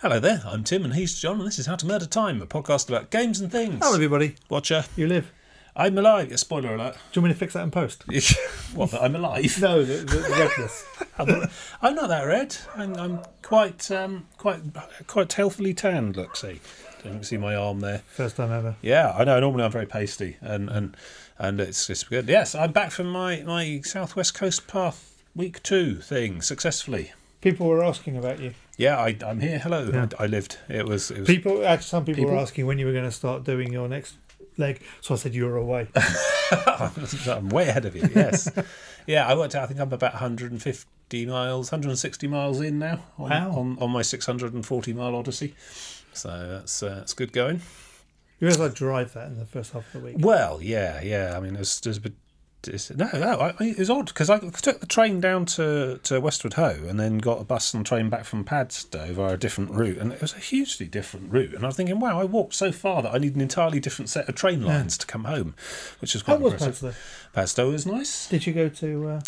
Hello there, I'm Tim and he's John, and this is How to Murder Time, a podcast about games and things. Hello, everybody. Watcher, You live. I'm alive. Yeah, spoiler alert. Do you want me to fix that in post? what, that I'm alive? No, the, the, the redness. I'm not, I'm not that red. I'm, I'm quite, um, quite, quite healthily tanned. Look, see, don't you see my arm there? First time ever. Yeah, I know. Normally I'm very pasty, and and and it's it's good. Yes, I'm back from my my Southwest Coast Path week two thing successfully. People were asking about you. Yeah, I, I'm here. Hello. Yeah. I, I lived. It was. It was People, actually, some people, People? were asking when you were going to start doing your next leg. So I said you were away. I'm way ahead of you. Yes. yeah, I worked out. I think I'm about 150 miles, 160 miles in now. On, Wow. On, on my 640 mile odyssey. So that's uh, that's good going. You realise I drive that in the first half of the week. Well, yeah, yeah. I mean, there's there's a bit. it's- No, no, I, it was odd because I took the train down to, to Westward Ho and then got a bus and train back from Padstow via a different route, and it was a hugely different route. And I was thinking, wow, I walked so far that I need an entirely different set of train lines to come home, which is How quite was impressive. Padstow? Padstow was nice. Did you go to uh,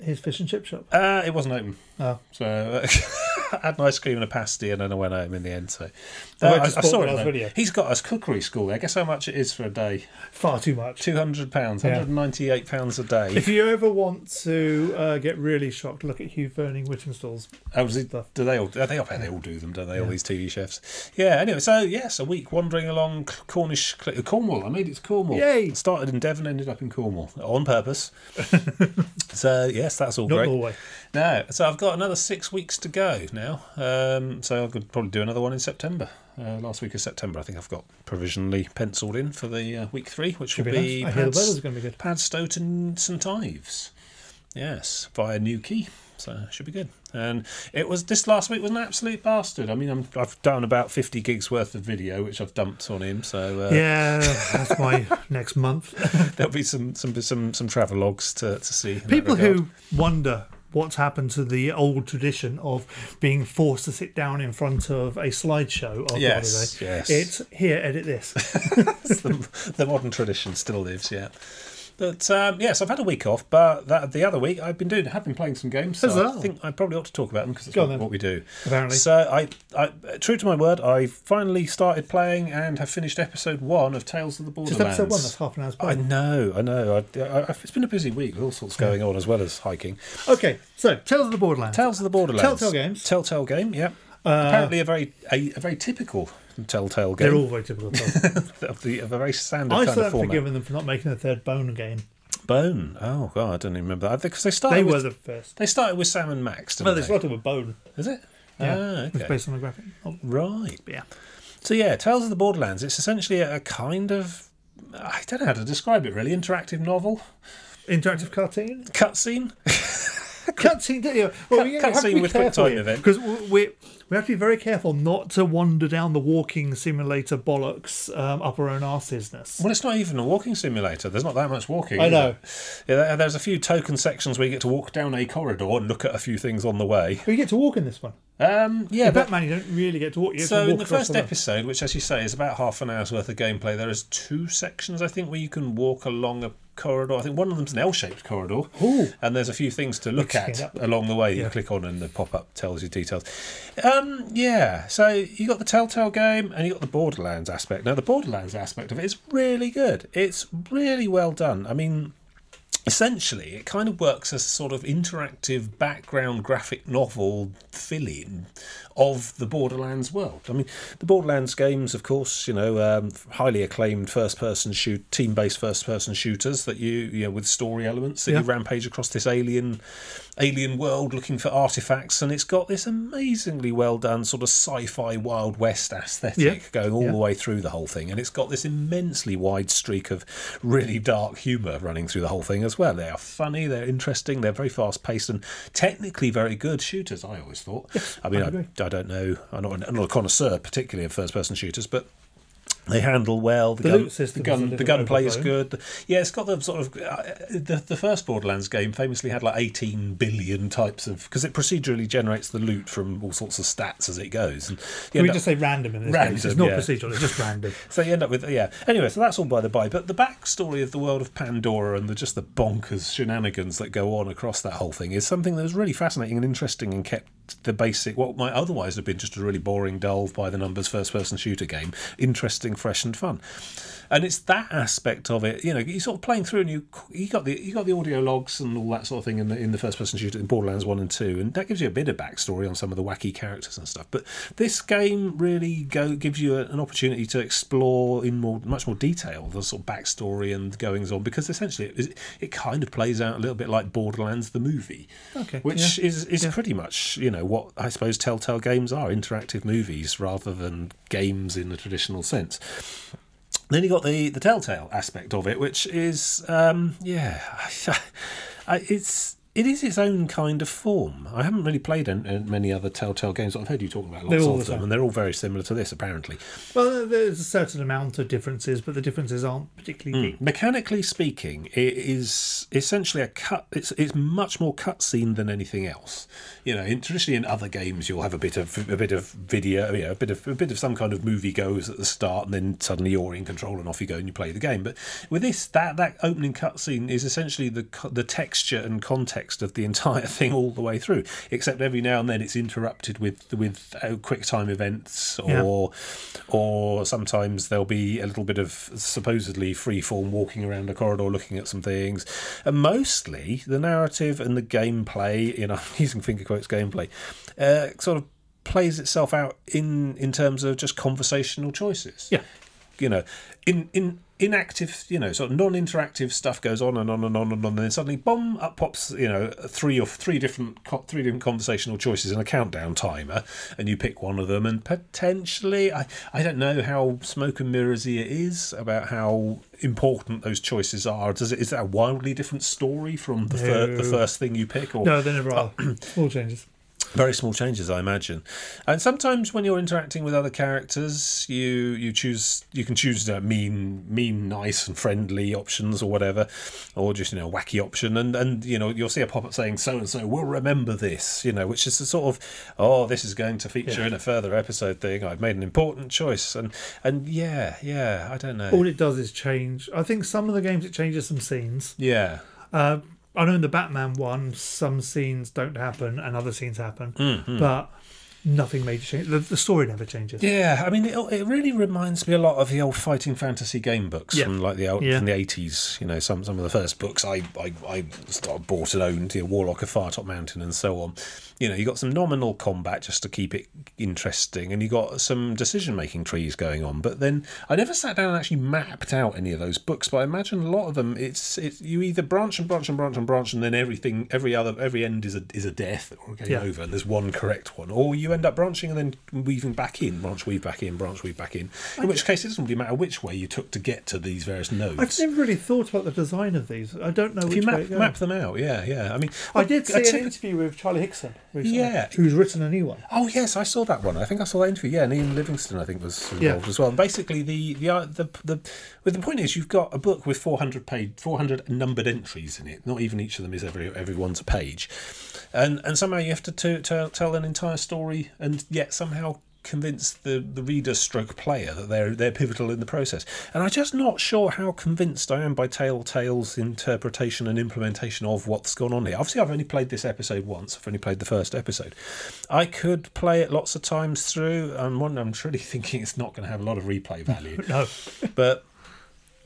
his fish and chip shop? Uh, it wasn't open. Oh, So uh, had an ice cream and a pasty, and then I went home in the end. So I Uh, I, I saw it. video. He's got a cookery school there. Guess how much it is for a day? far too much. Two hundred pounds, Yeah. one hundred ninety-eight pounds a day. If you ever want to uh, get really shocked, look at Hugh Fearnley-Whittingstall's. Oh, it- do they all? They, they all do them, don't they? All these TV chefs. Yeah. Anyway, so yes, a week wandering along Cornish Cornwall. I made it to Cornwall. Yay! Started in Devon, ended up in Cornwall on purpose. so yes, that's all Not great. Norway. No, so I've got another six weeks to go now. Um, so I could probably do another one in September. Uh, last week of September, I think I've got provisionally penciled in for the uh, week three, which Should will be nice. Pads- be good. Padstow and St Ives. Yes, via Newquay. So it should be good. And it was this last week was an absolute bastard. I mean, I'm, I've done about 50 gigs worth of video, which I've dumped on him. So uh, Yeah, that's my next month. there'll be some some some some travel logs to, to see. People who wonder what's happened to the old tradition of being forced to sit down in front of a slideshow of Yes, yes. It's here, edit this. the, the modern tradition still lives, yeah. But um, yes, I've had a week off, but that, the other week I've been doing, have been playing some games. So I think I probably ought to talk about them because it's what, what we do. Apparently. So I, I, true to my word, I finally started playing and have finished episode one of Tales of the Just Borderlands. episode one, that's half an hour's I play. know, I know. I, I, it's been a busy week with all sorts going on as well as hiking. Okay, so Tales of the Borderlands. Tales of the Borderlands. Telltale games. Telltale game. Yeah. Uh, Apparently a very a, a very typical Telltale game. They're all very typical. Of, the, of a very standard I kind of forgiven them for not making a third Bone game. Bone. Oh god, I don't even remember that because they started. They with, were the first. They started with Sam and Max, didn't Well, they they? started with Bone. Is it? Yeah, Ah, okay. based on a graphic novel. Right. But yeah. So yeah, Tales of the Borderlands. It's essentially a, a kind of I don't know how to describe it really. Interactive novel, Interactive cartoon? cutscene. cutscene. don't you? Well, we have to be with quick careful time event. because we we have to be very careful not to wander down the walking simulator bollocks um, up our own arseisness. Well, it's not even a walking simulator. There's not that much walking. I know. Yeah, there's a few token sections where you get to walk down a corridor and look at a few things on the way. But you get to walk in this one. Um, yeah, In but Batman, you don't really get to walk. You So to in the first room. episode, which as you say is about half an hour's worth of gameplay, there is two sections I think where you can walk along a corridor. I think one of them's an L-shaped corridor, Ooh. and there's a few things to look at along the way. You Yeah. click on and the pop-up tells you details. Um, yeah, so you got the Telltale game and you got the Borderlands aspect. Now the Borderlands aspect of it is really good. It's really well done. I mean essentially it kind of works as a sort of interactive background graphic novel fill-in of the borderlands world i mean the borderlands games of course you know um, highly acclaimed first-person shoot team-based first-person shooters that you you know with story elements that Yeah. you rampage across this alien alien world looking for artifacts and it's got this amazingly well done sort of sci-fi wild west aesthetic Yeah. going all Yeah. the way through the whole thing and it's got this immensely wide streak of really dark humour running through the whole thing as well they are funny they're interesting they're very fast paced and technically very good shooters i always thought i mean I I. I, don't know i'm not, I'm not a connoisseur particularly of first person shooters but they handle well. The, The gun, loot system the gun, the gunplay is good. Yeah, it's got the sort of uh, the the first Borderlands game famously had like eighteen billion types of because it procedurally generates the loot from all sorts of stats as it goes. And Can we up- just say random in this Random, case? It's not yeah. procedural, it's just random. so you end up with yeah. Anyway, so that's all by the by. But the backstory of the world of Pandora and the just the bonkers shenanigans that go on across that whole thing is something that was really fascinating and interesting and kept the basic what might otherwise have been just a really boring, dull by the numbers first person shooter game interesting, fresh, and fun. And it's that aspect of it, you know, you sort of playing through and you you got the you got the audio logs and all that sort of thing in the in the first person shooter in Borderlands one and two, and that gives you a bit of backstory on some of the wacky characters and stuff. But this game really go gives you a, an opportunity to explore in more much more detail the sort of backstory and goings on because essentially it, it kind of plays out a little bit like Borderlands the movie, Okay, which yeah. is is Yeah. pretty much you know what I suppose Telltale games are interactive movies rather than games in the traditional sense. Then you got the the Telltale aspect of it, which is um, yeah, I, it's it is its own kind of form. I haven't really played an, an- many other Telltale games. I've heard you talking about lots of the them, same. and they're all very similar to this, apparently. Well, there's a certain amount of differences, but the differences aren't particularly hmm. deep. Mechanically speaking, it is essentially a cut. It's it's much more cutscene than anything else. You know, in, traditionally in other games, you'll have a bit of a bit of video, you know, a bit of a bit of some kind of movie goes at the start, and then suddenly you're in control and off you go and you play the game. But with this, that that opening cutscene is essentially the the texture and context of the entire thing all the way through. Except every now and then it's interrupted with with uh, quick time events Yeah. or or sometimes there'll be a little bit of supposedly free form walking around a corridor looking at some things. And mostly the narrative and the gameplay, you know, I'm using finger quotes gameplay, uh, sort of plays itself out in in terms of just conversational choices. Yeah. You know, in in inactive, you know, sort of non-interactive stuff goes on and on and on and on, and then suddenly, boom, up pops, you know, three or three different three different conversational choices and a countdown timer, and you pick one of them, and potentially, I I don't know how smoke and mirrorsy it is about how important those choices are. Does it is that a wildly different story from the fir- the first thing you pick, or No, they never uh, are. Small changes. Very small changes, I imagine. And sometimes when you're interacting with other characters, you you choose you can choose uh, mean, mean, nice, and friendly options or whatever, or just you know wacky option. And and you know you'll see a pop up saying so and so will remember this, you know, which is a sort of oh this is going to feature Yeah. in a further episode thing. I've made an important choice, and and yeah, yeah, I don't know. All it does is change. I think some of the games it changes some scenes. yeah, Uh, I know in the Batman one, some scenes don't happen and other scenes happen, Mm-hmm. but nothing major change. The, the story never changes. Yeah, I mean, it, it really reminds me a lot of the old fighting fantasy game books Yeah. from like the old, Yeah. from the eighties. You know, some some of the first books I I, I bought and owned, you know, Warlock of Firetop Mountain and so on. You know, you got some nominal combat just to keep it interesting, and you got some decision making trees going on. But then I never sat down and actually mapped out any of those books. But I imagine a lot of them, it's it's you either branch and branch and branch and branch, and then everything, every other every end is a is a death or a game Yeah. over, and there's one correct one, or you end up branching and then weaving back in, branch weave back in, branch weave back in. In which case, it doesn't really matter which way you took to get to these various nodes. I've never really thought about the design of these. I don't know if you map, map them out, yeah, yeah. I mean, I did a see an interview with Charlie Higson recently, Yeah. who's written a new one. Oh yes, I saw that one. I think I saw that interview. Yeah, and Ian Livingstone, I think, was involved Yeah. as well. And basically, the the uh, the the, well, the point is, you've got a book with four hundred page, four hundred numbered entries in it. Not even each of them is every everyone's a page, and and somehow you have to tell an entire story, and yet somehow convince the, the reader stroke player that they're they're pivotal in the process. And I'm just not sure how convinced I am by Telltale's interpretation and implementation of what's gone on here. Obviously I've only played this episode once, I've only played the first episode. I could play it lots of times through and one I'm truly thinking it's not going to have a lot of replay value. No, but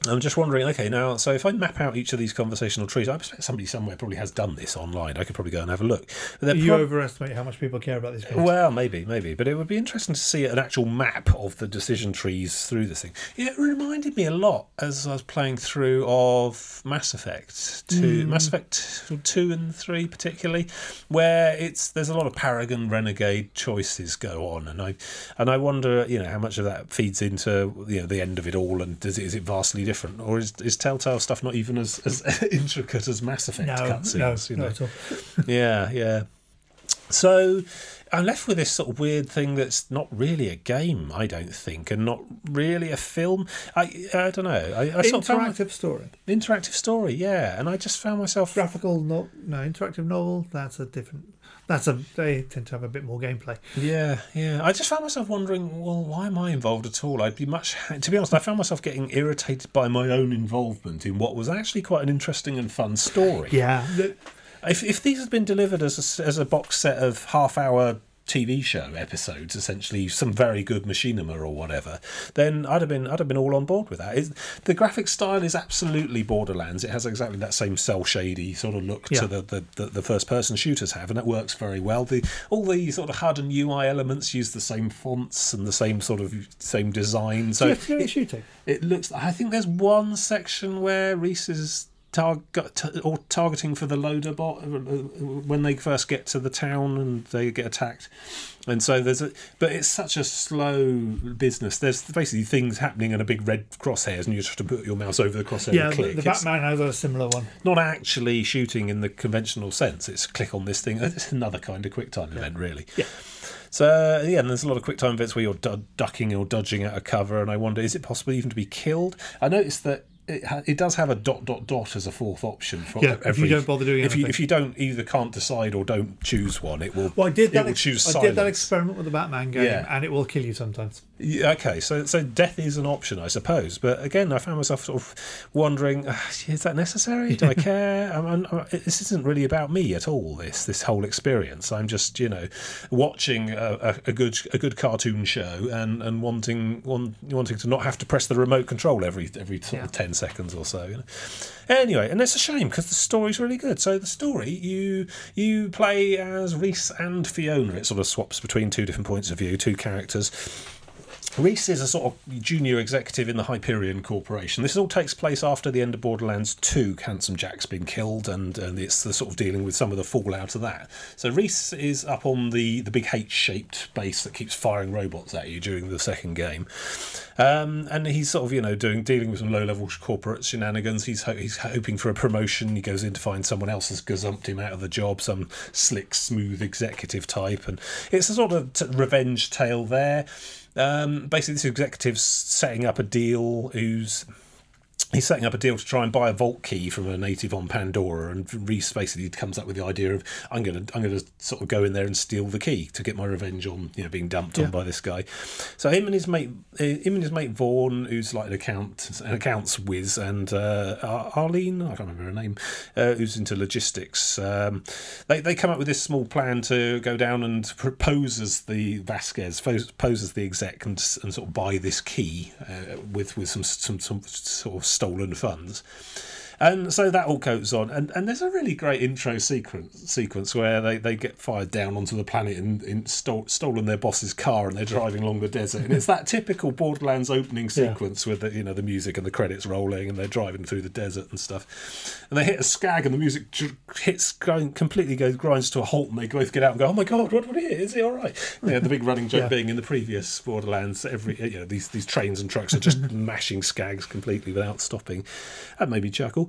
I'm just wondering, okay, now, so if I map out each of these conversational trees, I expect somebody somewhere probably has done this online. I could probably go and have a look. They're you overestimate how much people care about these games. well, maybe, maybe, but it would be interesting to see an actual map of the decision trees through this thing. It reminded me a lot as I was playing through of Mass Effect two, hmm. Mass Effect two and three, particularly, where it's there's a lot of Paragon Renegade choices go on, and I and I wonder, you know, how much of that feeds into you know the end of it all, and does it, is it vastly different, or is is Telltale stuff not even as, as intricate as Mass Effect no, cutscenes? no, you know? not at all. yeah, yeah. So I'm left with this sort of weird thing that's not really a game, I don't think, and not really a film. I I don't know. I, I sort of Interactive story, interactive story, yeah, and I just found myself. graphical, no, no, interactive novel. That's a different. That's a. They tend to have a bit more gameplay. Yeah, yeah. I just found myself wondering, well, why am I involved at all? I'd be much. To be honest, I found myself getting irritated by my own involvement in what was actually quite an interesting and fun story. Yeah, If if these had been delivered as a, as a box set of half hour TV show episodes, essentially some very good machinima or whatever, then I'd have been I'd have been all on board with that. It's, the graphic style is absolutely Borderlands. It has exactly that same cell shady sort of look Yeah. to the, the, the, the first person shooters have, and it works very well. The all the sort of HUD and UI elements use the same fonts and the same sort of same design. So it, shooting. it looks. I think there's one section where Rhys is target t- or targeting for the loader bot uh, when they first get to the town and they get attacked. And so there's a, but it's such a slow business. There's basically things happening and a big red crosshairs, and you just have to put your mouse over the crosshair Yeah, and the, click. the It's Batman has a similar one. not actually shooting in the conventional sense. It's click on this thing. It's another kind of quick QuickTime event, really. Yeah. So uh, yeah, and there's a lot of quick time events where you're du- ducking or dodging out of cover, and I wonder, is it possible even to be killed? I noticed that it, ha- it does have a dot dot dot as a fourth option for Yeah, if you don't bother doing if you anything. if you don't either can't decide or don't choose one, it will. Well, I did It that. will ex- choose I did that experiment with the Batman game, Yeah. and it will kill you sometimes. Yeah, okay, so so death is an option, I suppose. But again, I found myself sort of wondering: "Ah, is that necessary? Do I care? I'm, I'm, I'm- this isn't really about me at all. This this whole experience. I'm just you know watching a, a, a good a good cartoon show and, and wanting want, wanting to not have to press the remote control every every sort of Yeah. ten seconds or so. You know? Anyway, and it's a shame because the story's really good. So the story you you play as Rhys and Fiona. It sort of swaps between two different points of view, two characters. Rhys is a sort of junior executive in the Hyperion Corporation. This all takes place after the end of Borderlands 2. Handsome Jack's been killed, and, and it's the sort of dealing with some of the fallout of that. So Rhys is up on the, the big H-shaped base that keeps firing robots at you during the second game, um, and he's sort of you know doing dealing with some low-level corporate shenanigans. He's ho- he's hoping for a promotion. He goes in to find someone else has gazumped him out of the job, some slick, smooth executive type, and it's a sort of t- revenge tale there. Um, basically, this executive's setting up a deal who's he's setting up a deal to try and buy a vault key from a native on Pandora, and Rhys basically comes up with the idea of I'm gonna I'm gonna sort of go in there and steal the key to get my revenge on you know being dumped Yeah. on by this guy. So him and his mate uh, him and his mate Vaughn, who's like an account an accounts whiz, and uh, Arlene I can't remember her name, uh, who's into logistics. Um, they they come up with this small plan to go down and propose as the Vasquez pose as the exec and, and sort of buy this key uh, with with some some some sort of stolen funds. And so that all goes on, and, and there's a really great intro sequence sequence where they, they get fired down onto the planet and, and stole, stolen their boss's car, and they're driving along the desert, and it's that typical Borderlands opening Yeah. sequence with the you know the music and the credits rolling, and they're driving through the desert and stuff, and they hit a skag, and the music hits going completely goes grinds to a halt, and they both get out and go, oh my god, what what is it? Is it all right? Yeah, the big running joke Yeah. being in the previous Borderlands, every you know these these trains and trucks are just mashing skags completely without stopping. That made me chuckle.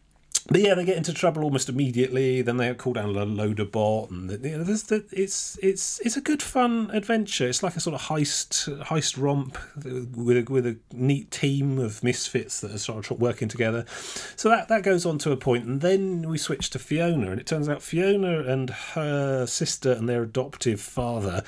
But yeah, they get into trouble almost immediately. Then they call down a loader bot, and you know, the, it's it's it's a good fun adventure. It's like a sort of heist heist romp with a, with a neat team of misfits that are sort of working together. So that that goes on to a point, and then we switch to Fiona, and it turns out Fiona and her sister and their adoptive father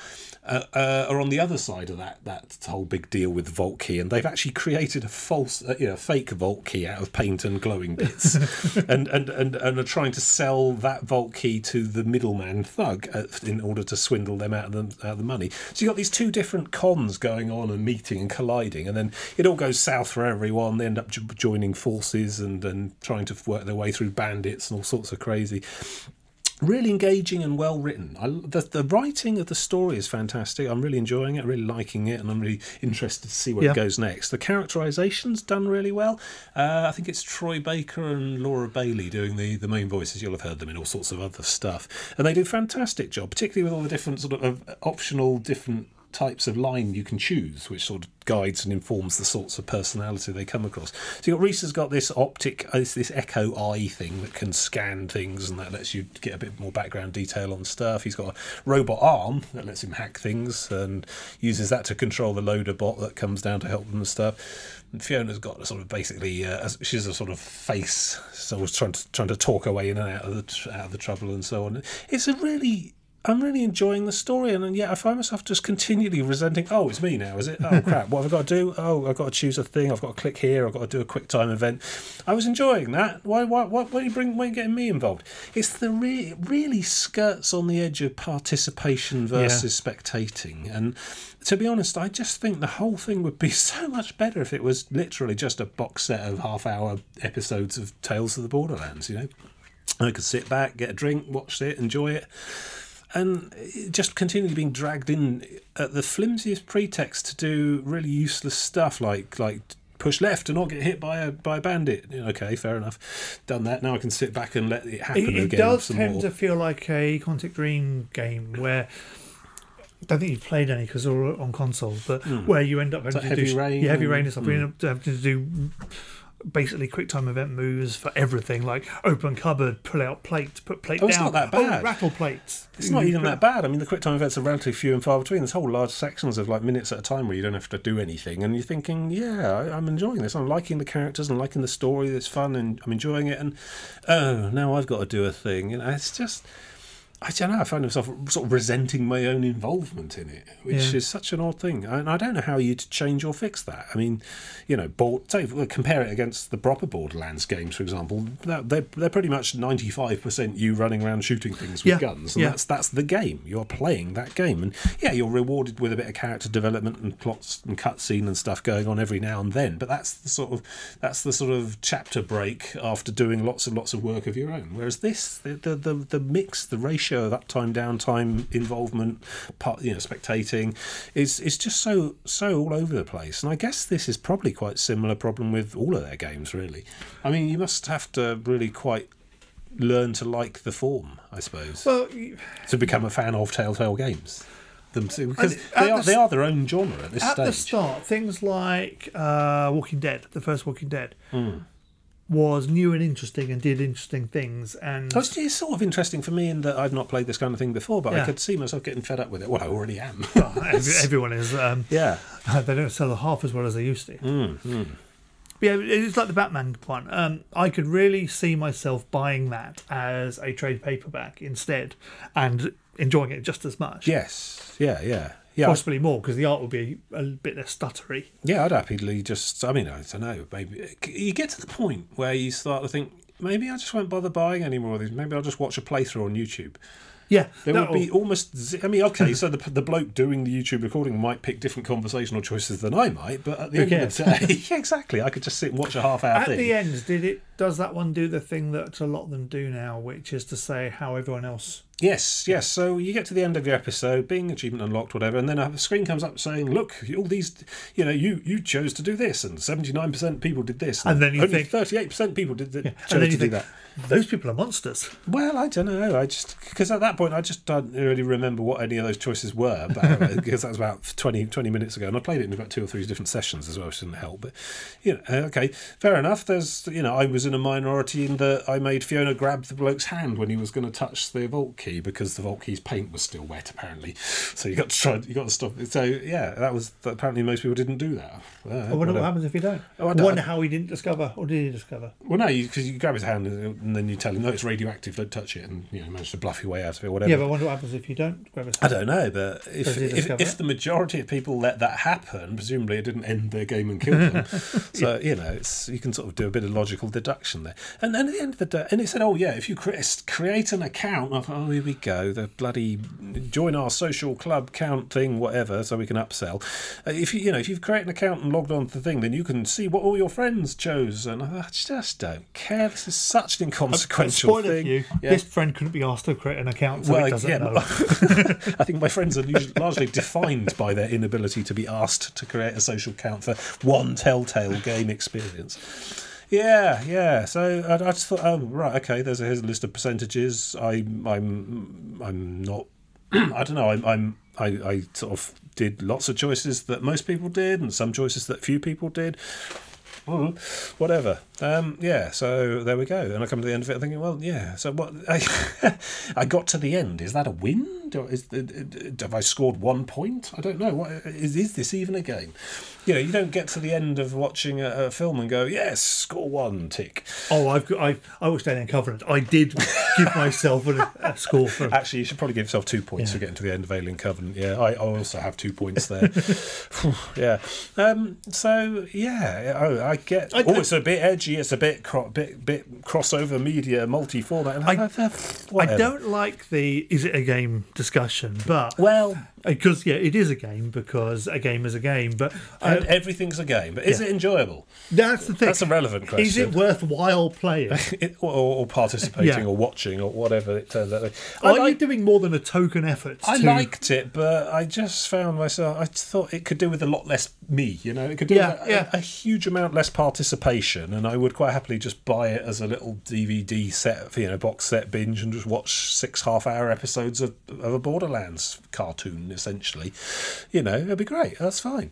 uh, uh, are on the other side of that that whole big deal with vault key, and they've actually created a false, uh, you know, fake vault key out of paint and glowing bits, and, and and and are trying to sell that vault key to the middleman thug uh, in order to swindle them out of the out of the money. So you have got these two different cons going on and meeting and colliding, and then it all goes south for everyone. They end up joining forces and and trying to work their way through bandits and all sorts of crazy really engaging and well written. I, the, the writing of the story is fantastic. I'm really enjoying it, really liking it, and I'm really interested to see where Yeah. it goes next. The characterization's done really well. Uh, I think it's Troy Baker and Laura Bailey doing the, the main voices. You'll have heard them in all sorts of other stuff, and they do a fantastic job, particularly with all the different sort of uh, optional different types of line you can choose, which sort of guides and informs the sorts of personality they come across. So you got Rhys has got this optic, uh, this, this echo eye thing that can scan things, and that lets you get a bit more background detail on stuff. He's got a robot arm that lets him hack things and uses that to control the loader bot that comes down to help them and stuff. Fiona's got a sort of basically, uh, she's a sort of face, so was trying to trying to talk her way in and out of the out of the trouble and so on. It's a really I'm really enjoying the story, and, and yet I find myself just continually resenting. Oh, it's me now, is it? Oh crap! What have I got to do? Oh, I've got to choose a thing. I've got to click here. I've got to do a quick time event. I was enjoying that. Why? Why? Why, why are you bring? Why are you getting me involved? It's the re- really skirts on the edge of participation versus spectating, and to be honest, I just think the whole thing would be so much better if it was literally just a box set of half-hour episodes of Tales of the Borderlands. You know, I could sit back, get a drink, watch it, enjoy it and just continually being dragged in at the flimsiest pretext to do really useless stuff like like push left and not get hit by a by a bandit. Okay, fair enough. Done that. Now I can sit back and let it happen It, it again. does some tend more. to feel like a Quantic Dream game where. I don't think you've played any because they're all on consoles, but where you end up having Hmm. So to Heavy do Rain yeah, heavy rain and stuff. You end up having to do basically quick time event moves for everything, like open cupboard, pull out plate, put plate Oh, down. it's not that Oh, bad. rattle plates. It's not even that bad. I mean, the quick time events are relatively few and far between. There's whole large sections of like minutes at a time where you don't have to do anything, and you're thinking, "Yeah, I, I'm enjoying this. I'm liking the characters and liking the story. It's fun, and I'm enjoying it." And oh, now I've got to do a thing. You know, it's just. I don't know. I find myself sort of resenting my own involvement in it, which Yeah. is such an odd thing. And I don't know how you'd change or fix that. I mean, you know, board, say, well, compare it against the proper Borderlands games, for example. They're, they're pretty much 95% you running around shooting things with Yeah. guns. And Yeah. that's that's the game. You're playing that game. And yeah, you're rewarded with a bit of character development and plots and cutscene and stuff going on every now and then. But that's the sort of that's the sort of chapter break after doing lots and lots of work of your own. Whereas this, the the the, the mix, the ratio of uptime, downtime, involvement, part, you know, spectating, is is just so so all over the place. And I guess this is probably quite similar problem with all of their games, really. I mean, you must have to really quite learn to like the form, I suppose Well, you- to become a fan of Telltale games. Them because they are the they are their own genre at this stage. at the start, things like uh, Walking Dead, the first Walking Dead, Hmm. Was new and interesting and did interesting things. And So it's, it's sort of interesting for me in that I've not played this kind of thing before, but I could see myself getting fed up with it. Well, I already am. well, everyone is. Um, yeah. they don't sell half as well as they used to. Mm, But yeah, it's like the Batman one. Um, I could really see myself buying that as a trade paperback instead, and enjoying it just as much. Yes. Yeah. Yeah. Yeah. Possibly more because the art would be a bit less stuttery. Yeah. I'd happily just. I mean, I don't know. Maybe you get to the point where you start to think. Maybe I just won't bother buying any more of these. Maybe I'll just watch a playthrough on YouTube. Yeah, There would be almost. I mean, okay, so the, the bloke doing the YouTube recording might pick different conversational choices than I might, but at the Who end of the day, yeah, exactly. I could just sit and watch a half hour At thing. the end, did it? Does that one do the thing that a lot of them do now, which is to say how everyone else? Yes, yes. So you get to the end of your episode, being achievement unlocked, whatever, and then a screen comes up saying, "Look, all these, you know, you you chose to do this, and seventy nine percent people did this, And then you only thirty eight percent people did th- chose And then to you do that." Those people are monsters. Well, I don't know. I just because at that point I just don't really remember what any of those choices were, but, because that was about 20, 20 minutes ago, and I played it in about two or three different sessions as well, which didn't help. But you know, uh, okay, fair enough. There's you know, I was in a minority in that I made Fiona grab the bloke's hand when he was going to touch the vault key because the vault key's paint was still wet apparently. So you got to try, you got to stop. it. So yeah, that was apparently most people didn't do that. Uh, I wonder what happens if you don't. Oh, I I don't- wonder how he didn't discover, or did he discover? Well, no, because you, grab his hand and, then you tell him, no, it's radioactive, don't touch it, and you know, manage to bluff your way out of it, whatever. Yeah, but I wonder what happens if you don't grab his I don't know, but if if, if the majority of people let that happen, presumably it didn't end their game and kill them. so you know, it's you can sort of do a bit of logical deduction there. And then at the end of the day, and it said, oh yeah, if you create, create an account, I thought, oh here we go, the bloody join our social club count thing, whatever, so we can upsell. Uh, if you you know if you've created an account and logged on to the thing, then you can see what all your friends chose. And I just don't care. This is such an inconsequential thing. you, Yeah. this friend couldn't be asked to create an account, so it doesn't yeah, know. I think my friends are usually largely defined by their inability to be asked to create a social account for one telltale game experience. Yeah, yeah. So I, I just thought, oh right, okay. There's a, here's a list of percentages. I, I'm, I'm not. I don't know. I'm, I'm, I, I sort of did lots of choices that most people did, and some choices that few people did. Hmm, whatever. Um, yeah, so there we go. And I come to the end of it thinking, well, yeah. So what? I, I got to the end. Is that a win? Do, is, have I scored one point? I don't know. What is, is this even a game? You know, you don't get to the end of watching a, a film and go, yes, score one, tick. Oh, I've I I watched Alien Covenant. I did give myself a, a score for. Actually, you should probably give yourself two points Yeah. for getting to the end of Alien Covenant. Yeah, I, I also have two points there. yeah. Um, so yeah, oh, I get. I- oh, it's a bit edgy. It's a bit cro- bit bit crossover media, multi format. I- I eh, don't like the is it a game discussion, but Well, because yeah, it is a game because a game is a game. But uh, and everything's a game, but is Yeah. it enjoyable? that's the thing. That's a relevant question. Is it worthwhile playing? It- or, or participating Yeah. or watching or whatever it turns out. to be. I Are you doing more than a token effort? I to- liked it, but I just found myself. I thought it could do with a lot less me. You know, it could do Yeah, with a, yeah. a, huge amount less participation, and I would quite happily just buy it as a little DVD set, you know, box set binge, and just watch six half-hour episodes of, of a Borderlands cartoon, essentially. You know, it'd be great. That's fine.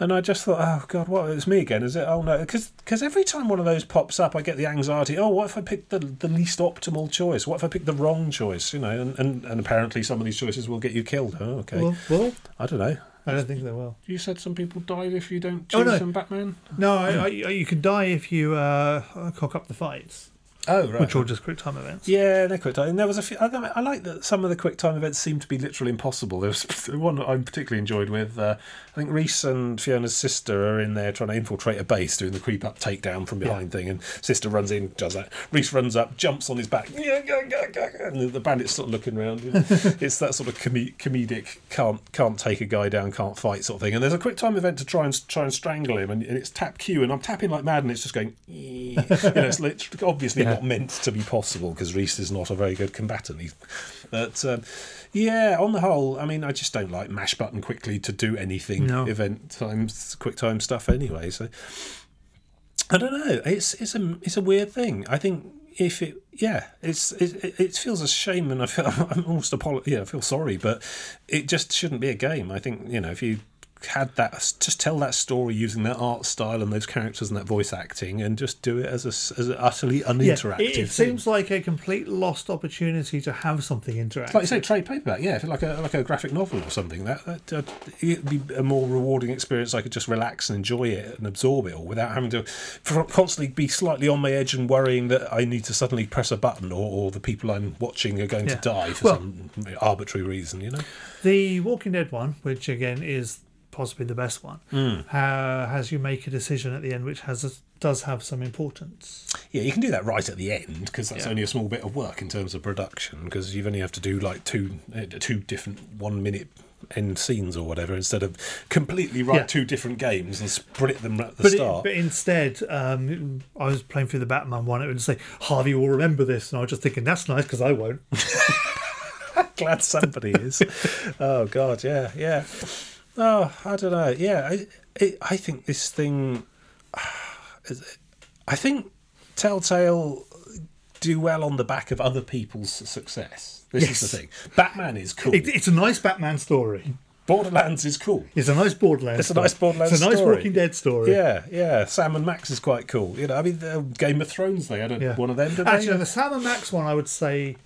And I just thought, oh god, what? It's me again, is it? Oh no, because every time one of those pops up, I get the anxiety. Oh, what if I pick the the least optimal choice? What if I pick the wrong choice? You know, and, and, and apparently some of these choices will get you killed. Oh, okay. Well, well, I don't know. I don't think they will. You said some people die if you don't Oh, choose no. some Batman. No, I, I, you can die if you uh, cock up the fights, Oh right. which are just quick time events. Yeah, they're quick time. And there was a few. I, I like that some of the quick time events seem to be literally impossible. There was one I particularly enjoyed with. Uh, I think Rhys and Fiona's sister are in there trying to infiltrate a base, doing the creep up takedown from behind thing, and sister runs in, does that. Rhys runs up, jumps on his back, and the- bandit's sort of looking around. it's that sort of com- comedic can't can't take a guy down, can't fight sort of thing. And there's a quick time event to try and try and strangle him, and, and it's tap Q, and I'm tapping like mad, and it's just going. you know, it's literally, obviously not meant to be possible because Rhys is not a very good combatant. He's, but um, yeah, on the whole, I mean, I just don't like mash button quickly to do anything No. event times, quick time stuff anyway. So I don't know. It's it's a it's a weird thing. I think if it yeah, it's it, it feels a shame, and I feel I'm almost apolo- yeah, I feel sorry, but it just shouldn't be a game. I think you know if you had that just tell that story using that art style and those characters and that voice acting and just do it as a as an utterly Yeah, uninteractive it, it thing. seems like a complete lost opportunity to have something interactive. like you say, trade paperback, yeah, like a like a graphic novel or something. That, that uh, it'd be a more rewarding experience. I could just relax and enjoy it and absorb it all without having to constantly be slightly on my edge and worrying that I need to suddenly press a button or, or the people I'm watching are going Yeah. to die for Well- some arbitrary reason. You know, The Walking Dead one, which again is possibly the best one, Hmm. ha- has you make a decision at the end, which has a, does have some importance. yeah, you can do that right at the end because that's Yeah. only a small bit of work in terms of production because you've only have to do like two uh, two different one minute. End scenes or whatever, instead of completely write Yeah. two different games and split them at the But, it, start. but instead, um, I was playing through the Batman one. It would say Harvey will remember this, and I was just thinking that's nice because I won't. glad somebody is. oh God, yeah, yeah. Oh, I don't know. Yeah, I, it, I think this thing. I think Telltale do well on the back of other people's success. This Yes. is the thing. Batman is cool. It, it's a nice Batman story. Borderlands is cool. It's a nice Borderlands. It's a nice Borderlands It's a nice story. Walking Dead story. Yeah, yeah. Sam and Max is quite cool. You know, I mean, the Game of Thrones. They had a, Yeah. one of them. Actually, no, the Sam and Max one, I would say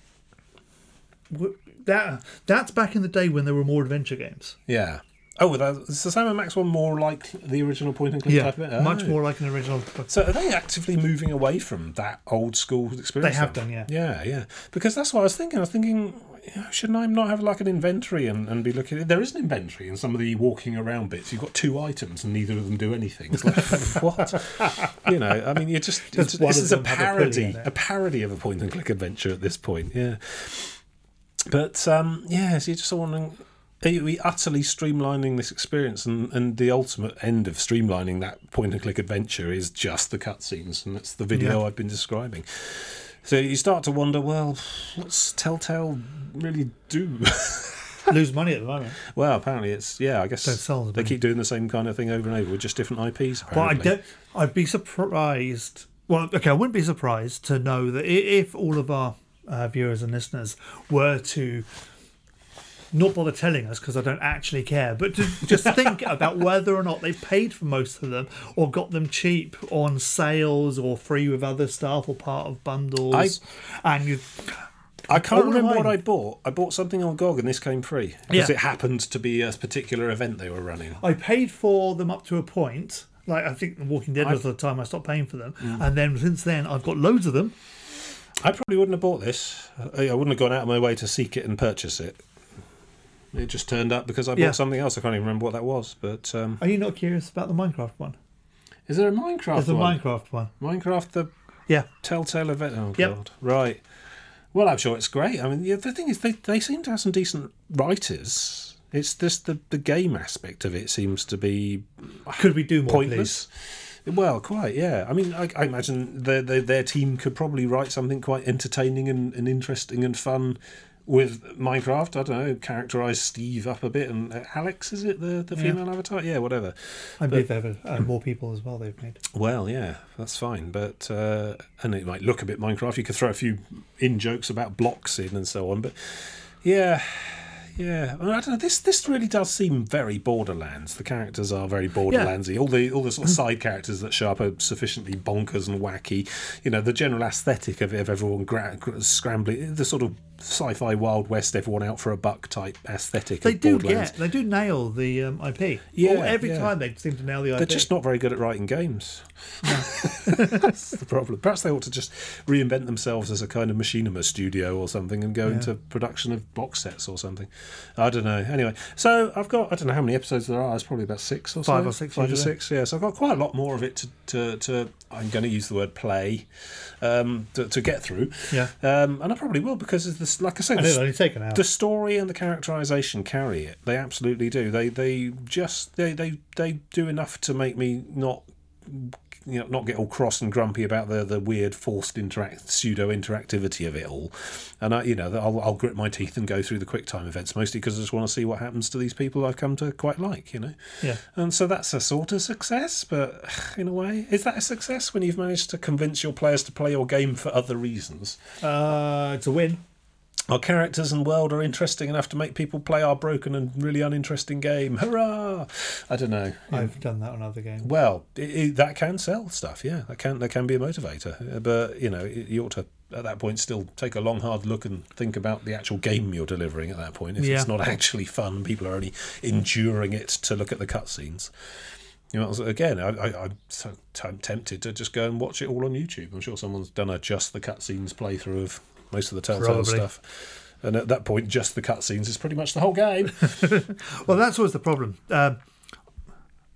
that that's back in the day when there were more adventure games. Yeah. Oh, that, is the Sam and Max one more like the original point and click Yeah, type of it? much Oh. more like an original. So are they actively moving away from that old school experience? They have then? done, yeah. Yeah, yeah. Because that's what I was thinking. I was thinking, you know, shouldn't I not have like an inventory and, and be looking? There is an inventory in some of the walking around bits. You've got two items and neither of them do anything. It's like what? You know, I mean, you're just it's, this is a have a parody, a parody of a point and click adventure at this point. Yeah. But um, yeah, so you're just wondering. Are we utterly streamlining this experience, and, and the ultimate end of streamlining that point and click adventure is just the cutscenes, and that's the video Yeah. I've been describing. So you start to wonder, well, what's Telltale really do? lose money at the moment. well, apparently it's yeah. I guess Don't sell them they keep doing the same kind of thing over and over with just different IPs. Well, I don't, I'd be surprised. Well, okay, I wouldn't be surprised to know that if all of our uh, viewers and listeners were to not bother telling us because I don't actually care. But to just think about whether or not they paid for most of them or got them cheap on sales or free with other stuff or part of bundles. and you, I can't remember what. I bought. I bought something on GOG and this came free because Yeah. it happened to be a particular event they were running. I paid for them up to a point. Like I think The Walking Dead was the time I stopped paying for them, mm. and then since then I've got loads of them. I probably wouldn't have bought this. I I wouldn't have gone out of my way to seek it and purchase it. It just turned up because I bought Yeah. something else. I can't even remember what that was. But um, Are you not curious about the Minecraft one? is there a Minecraft There's a one? Minecraft one. Minecraft the Yeah. Telltale event. Oh Yep. god, right. Well, I'm sure it's great. I mean, yeah, the thing is, they they seem to have some decent writers. It's just the the game aspect of it seems to be Could we do more, pointless. Well, quite, yeah. I mean, I, I imagine their, their their team could probably write something quite entertaining and, and interesting and fun with Minecraft. I don't know, characterize Steve up a bit and uh, Alex is it the the Yeah. female avatar? Yeah, whatever. I believe there are uh, more people as well they've made. Well, yeah, that's fine. But uh, and it might look a bit Minecraft. You could throw a few in jokes about blocks in and so on. But yeah, yeah. I, mean, I don't know. This this really does seem very Borderlands. The characters are very Borderlandsy. All the all the sort of side characters that show up are sufficiently bonkers and wacky. You know, the general aesthetic of, of everyone gra- scrambling, the sort of sci-fi Wild West, everyone out for a buck type aesthetic. They do get, they do nail the um, IP. Yeah, Or every yeah. time they seem to nail the IP. They're just not very good at writing games. That's the problem. Perhaps they ought to just reinvent themselves as a kind of machinima studio or something and go into production of box sets or something. I don't know. Anyway, so I've got I don't know how many episodes there are. It's probably about six or Five so. or six, Five or six. Yeah. So I've got quite a lot more of it to to, to I'm going to use the word play um, to, to get through. Yeah. Um, and I probably will because of this. Like I said, And the only take an hour. the story and the characterization carry it. They absolutely do. They they just they they, they do enough to make me not you know not get all cross and grumpy about the the weird forced interact pseudo interactivity of it all. And I you know I'll I'll grit my teeth and go through the quick time events mostly because I just want to see what happens to these people I've come to quite like. You know. yeah. And so that's a sort of success, but in a way, is that a success when you've managed to convince your players to play your game for other reasons? Uh, it's a win. Our characters and world are interesting enough to make people play our broken and really uninteresting game. Hurrah! I don't know. I've done that on other games. Well, it, it, that can sell stuff. Yeah, that can that can be a motivator. Uh, But you know, it, you ought to at that point still take a long hard look and think about the actual game you're delivering. At that point, if Yeah. it's not actually fun, people are only enduring it to look at the cutscenes. You know, again, I, I, I'm so tempted to just go and watch it all on YouTube. I'm sure someone's done a just the cutscenes playthrough of most of the Telltale Probably. stuff. And at that point, just the cutscenes is pretty much the whole game. Well, that's always the problem. Um,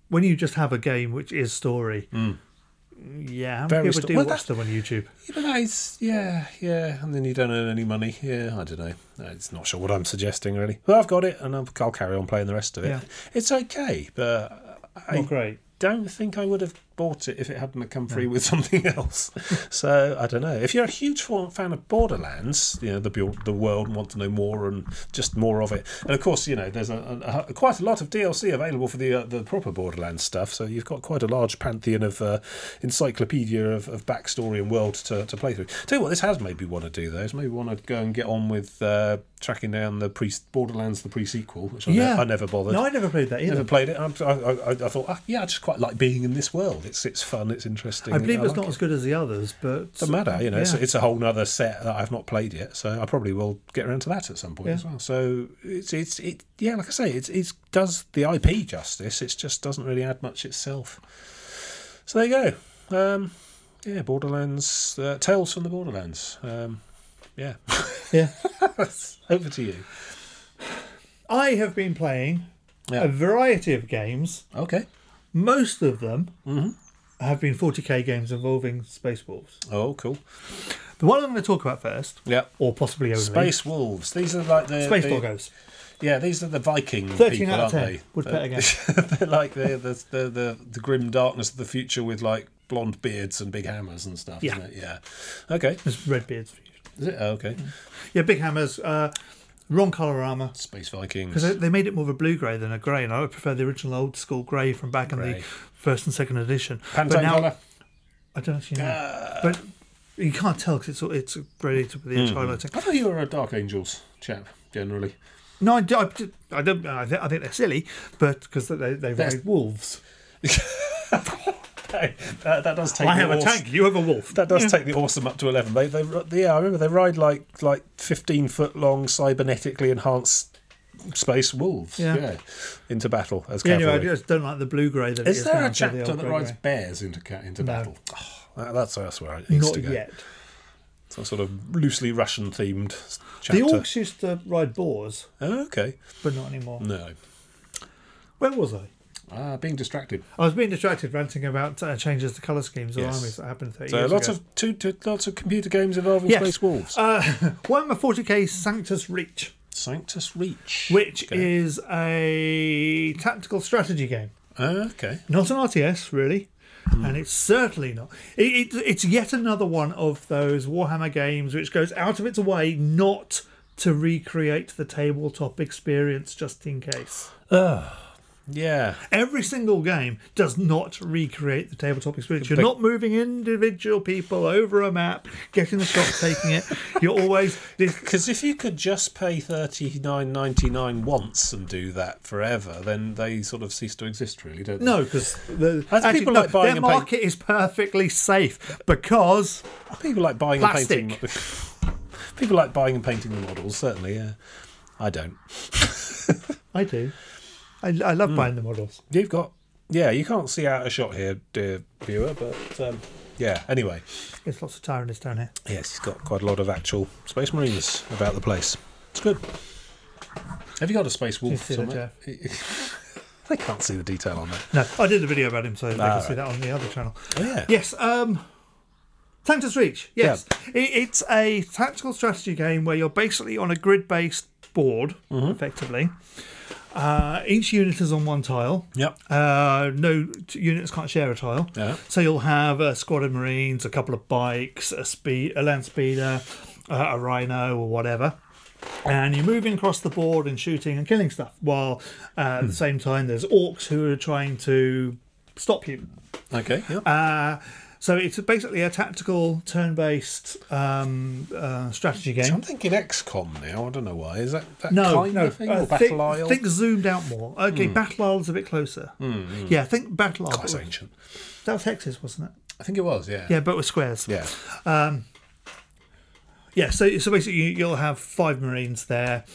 when you just have a game which is story, yeah, how. Very many people sto- do well, watch that- them on YouTube? Yeah, but that is, yeah, yeah, and then you don't earn any money. Yeah, I don't know. It's not sure what I'm suggesting really. But I've got it, and I'll, I'll carry on playing the rest of it. Yeah. It's okay, but I Not great. don't think I would have bought it if it hadn't come free with something else. so I don't know. If you're a huge fan of Borderlands, you know the the world and want to know more and just more of it, and of course you know there's a, a, a quite a lot of DLC available for the uh, the proper Borderlands stuff. So you've got quite a large pantheon of uh, encyclopedia of, of backstory and world to, to play through. Tell you what, this has made me want to do though. Is maybe want to go and get on with uh, tracking down the pre Borderlands the pre sequel, which I, ne- I never bothered. No, I never played that either. Never played it. I, I, I, I thought, ah, yeah, I just quite like being in this world. It's it's fun. It's interesting. I believe it's like not it. as good as the others, but Doesn't matter, you know. It's, Yeah. it's a whole other set that I've not played yet, so I probably will get around to that at some point Yeah. as well. So it's it's it yeah, like I say, it's it does the IP justice. It just doesn't really add much itself. So there you go. Um, yeah, Borderlands, uh, Tales from the Borderlands. Um, yeah, yeah. over to you. I have been playing Yeah. a variety of games. Okay. Most of them Mhm. have been 40k games involving Space Wolves. Oh, cool. The one I'm going to talk about first, Yeah. or possibly only, Space Wolves. These are like the Space the, Doggos. Yeah, these are the Viking 13 people, aren't they? Would pet again. They're like the, the the the the grim darkness of the future with like blonde beards and big hammers and stuff. Yeah. Isn't it? Yeah. Okay. There's Redbeards. Is it? Oh, okay. Yeah, big hammers. Uh, wrong colour armour. Space Vikings. Because they, made it more of a blue grey than a grey, and I would prefer the original old school grey from back in the first and second edition. Pantone but now, colour. I don't actually know. Uh, but you can't tell because it's it's ready to the Mm-hmm. highlighting. I thought you were a Dark Angels chap generally. No, I, I, I don't. I, thi- I think they're silly, but because they, they ride wolves. Hey, that, that does take. I the have a awes- tank. You have a wolf. That does take the awesome up to eleven. They, they, yeah, I remember they ride like like fifteen foot long cybernetically enhanced space wolves. Yeah. into battle as Yeah, cavalry. anyway, I just don't like the blue grey that it is is there now, a so the chapter that rides grey. bears into into No. battle? Oh, that- that's that's where I used Not to go. yet. Some sort of loosely Russian themed chapter. The chapter. orcs used to ride boars, Oh, okay, but not anymore. no, Where was I? Ah, being distracted. I was being distracted ranting about uh, changes to colour schemes or Yes. armies that happened 30 So years lots ago. of two, two, lots of computer games involving Yes. space wolves. Uh, Warhammer 40k Sanctus Reach, Sanctus Reach, which Okay. is a tactical strategy game. Ah, okay. Not an RTS, really. And it's certainly not. It, it, it's yet another one of those Warhammer games which goes out of its way not to recreate the tabletop experience just in case. Yeah, Every single game does not recreate the tabletop experience. You're not moving individual people over a map, getting the shot, taking it. You're always. Because if you could just pay thirty nine ninety nine once and do that forever, then they sort of cease to exist, really, don't they? No, because the actually, people no, like buying their market is perfectly safe because people like buying Plastic. and painting. people like buying and painting the models. Certainly, yeah. I don't. I do. I, I love buying the models. You've got, yeah. You can't see out a shot here, dear viewer, but um, yeah. Anyway, There's lots of tyranids down here. yes, he's got quite a lot of actual space marines about the place. It's good. Have you got a space wolf see that, somewhere? they can't see the detail on that. No, I did a video about him, so they Ah, can see that on the other channel. Oh yeah. Yes, um, Sanctus Reach. Yes, it, it's a tactical strategy game where you're basically on a grid-based board, Mm-hmm. effectively. Uh, each unit is on one tile. Yep. Uh, no units can't share a tile. Yeah. So you'll have a squad of marines, a couple of bikes, a speed, a land speeder, uh, a rhino, or whatever. And you're moving across the board and shooting and killing stuff, while uh, at the same time there's orcs who are trying to stop you. Okay. Yep. So it's basically a tactical, turn-based um, uh, strategy game. I'm thinking XCOM now. I don't know why. Is that that No, kind no. of thing? uh, or Battle think, Isle? think zoomed out more. Okay, Battle Isle's a bit closer. Yeah, I think Battle Isle. That's ancient. That was Texas, wasn't it? I think it was. Yeah. Yeah, but with squares. Yeah. Yeah, so so basically you- you'll have five Marines there.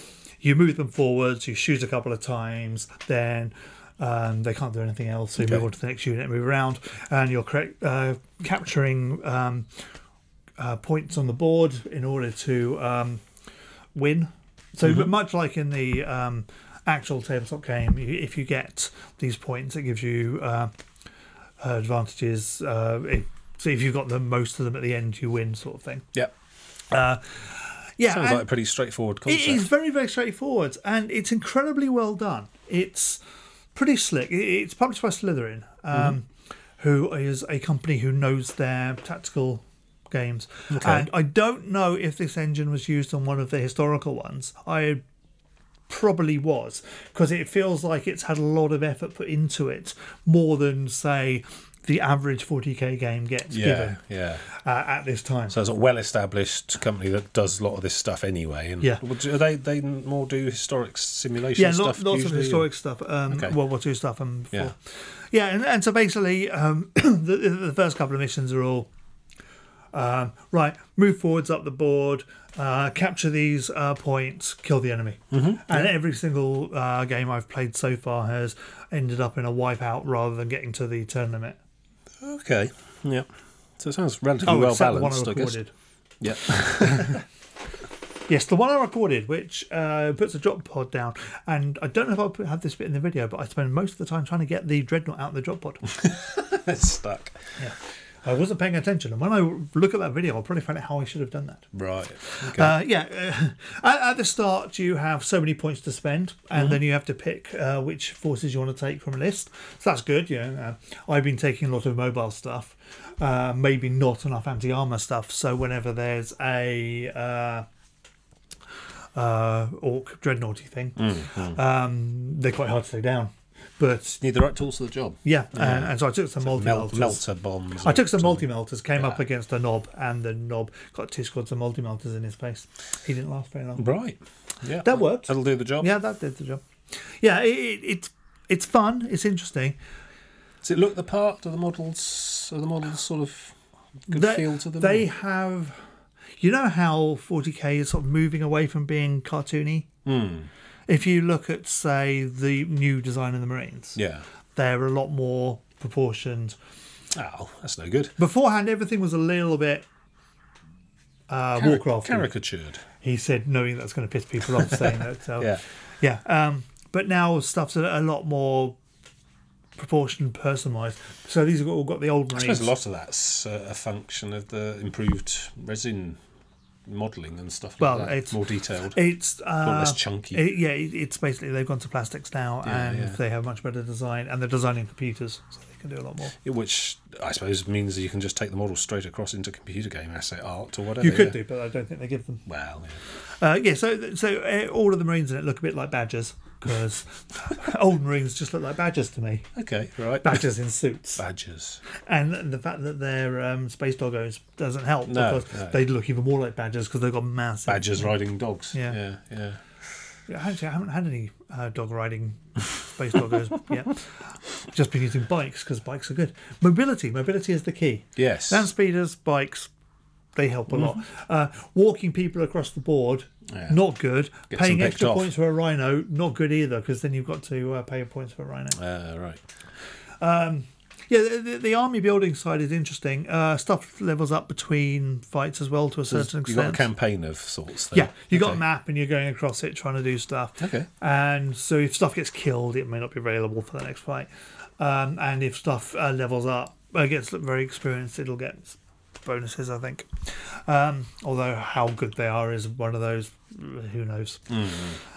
You move them forwards, you shoot a couple of times, then um, they can't do anything else. So you move on to the next unit, move around, and you're correct, uh, capturing um, uh, points on the board in order to um, win. So much like in the um, actual tabletop game, you- if you get these points, it gives you uh, advantages. Uh, so if you've got the most of them at the end, you win, sort of thing. Yep. Yeah, Sounds like a pretty straightforward it concept. is very, very straightforward, and it's incredibly well done. It's pretty slick. It's published by Slitherine, um, who is a company who knows their tactical games. Okay. And I don't know if this engine was used on one of the historical ones. I probably was, because it feels like it's had a lot of effort put into it, more than say the average 40k game gets yeah. given Yeah. uh, at this time. So it's a well-established company that does a lot of this stuff anyway. And Yeah. They they more do historic simulation yeah, stuff. lots, lots of usually, or- historic stuff. Um, Okay. World War Two stuff. And before. Yeah. yeah, and, and so basically, um, the, the first couple of missions are all um, right. Move forwards up the board, uh, capture these uh, points, kill the enemy. Mm-hmm. And every single uh, game I've played so far has ended up in a wipeout rather than getting to the turn limit. Okay. Yeah. So it sounds relatively Oh, well one I balanced, I guess. recorded. Yeah. Yes, the one I recorded, which uh, puts a drop pod down, and I don't know if I'll have this bit in the video, but I spend most of the time trying to get the dreadnought out of the drop pod. it's stuck. Yeah. I wasn't paying attention, and when I look at that video, I'll probably find out how I should have done that. Right. Okay. Uh, yeah, uh, at, at the start, you have so many points to spend, and then you have to pick uh, which forces you want to take from a list. So that's good. You know, uh, I've been taking a lot of mobile stuff, uh, maybe not enough anti armor stuff. So whenever there's a uh, uh, orc dreadnoughty thing, um, they're quite hard to take down. But Need the right tools for the job. yeah, And, and so I took some multi melters. melter bombs. I took some multi melters, came up against a Nob, and the Nob got two squads of multi melters in his face. He didn't last very long. Right. Yeah, That worked. That'll do the job. Yeah, that did the job. Yeah, it, it, it's it's fun. It's interesting. Does it look the part? Do the models? Are the models sort of good they, feel to them? They have. You know how 40k is sort of moving away from being cartoony. Hmm. If you look at, say, the new design of the Marines, Yeah. they're a lot more proportioned. Oh, that's no good. Beforehand, everything was a little bit uh, Caric- Warcraft. Caricatured. He said, knowing that's going to piss people off, saying that. So, Yeah. yeah. Um, but now stuff's a, a lot more proportioned, personalised. So these have all got the old I Marines. suppose a lot of that's uh, a function of the improved resin modelling and stuff like Well, that. it's- More detailed. It's uh, less chunky. it- yeah, it, it's basically they've gone to plastics now, Yeah, and yeah. they have much better design, and they're designing computers, so they can do a lot more. Which I suppose means that you can just take the model straight across into computer game asset art or whatever. You could yeah. do, but I don't think they give them. Well, yeah. Uh, yeah, so so uh, all of the Marines in it look a bit like badgers because old Marines just look like badgers to me. Okay, right. Badgers in suits, Badgers. and the fact that they're um, space doggos doesn't help No, because no. they look even more like badgers because they've got massive Badgers riding dogs. Yeah. Yeah, yeah. Yeah, Actually, I haven't had any uh, dog riding space doggos yet. Just been using bikes because bikes are good. Mobility, mobility is the key. Yes. Land speeders, bikes, they help a lot. Uh, walking people across the board, Mm-hmm. Yeah. not good. Get Paying extra off. points for a rhino, not good either because then you've got to uh, pay points for a rhino. Uh, right. Yeah, the, the, the army building side is interesting. Uh, stuff levels up between fights as well to a certain extent. You've got a campaign of sorts. Then. yeah, you've got a map and you're going across it trying to do stuff. Okay. And so if stuff gets killed, it may not be available for the next fight. Um, and if stuff uh, levels up, uh, gets very experienced, it'll get bonuses, I think. Um, although how good they are is one of those, who knows.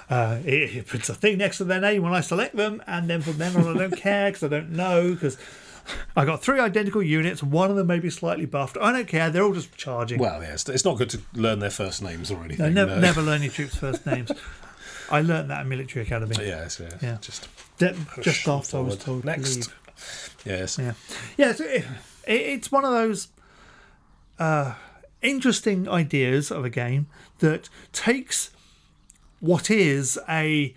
Uh, it, it puts a thing next to their name when I select them, and then from then on I don't care because I don't know because. I got three identical units. One of them may be slightly buffed. I don't care. They're all just charging. Well, yes, it's not good to learn their first names or no, anything. never, no. never learn your troops' first names. I learned that in military academy. Yes, yeah. Yeah. Just De- just after I was told Next. to yes. Yeah, yeah. So it, it, it's one of those uh, interesting ideas of a game that takes what is a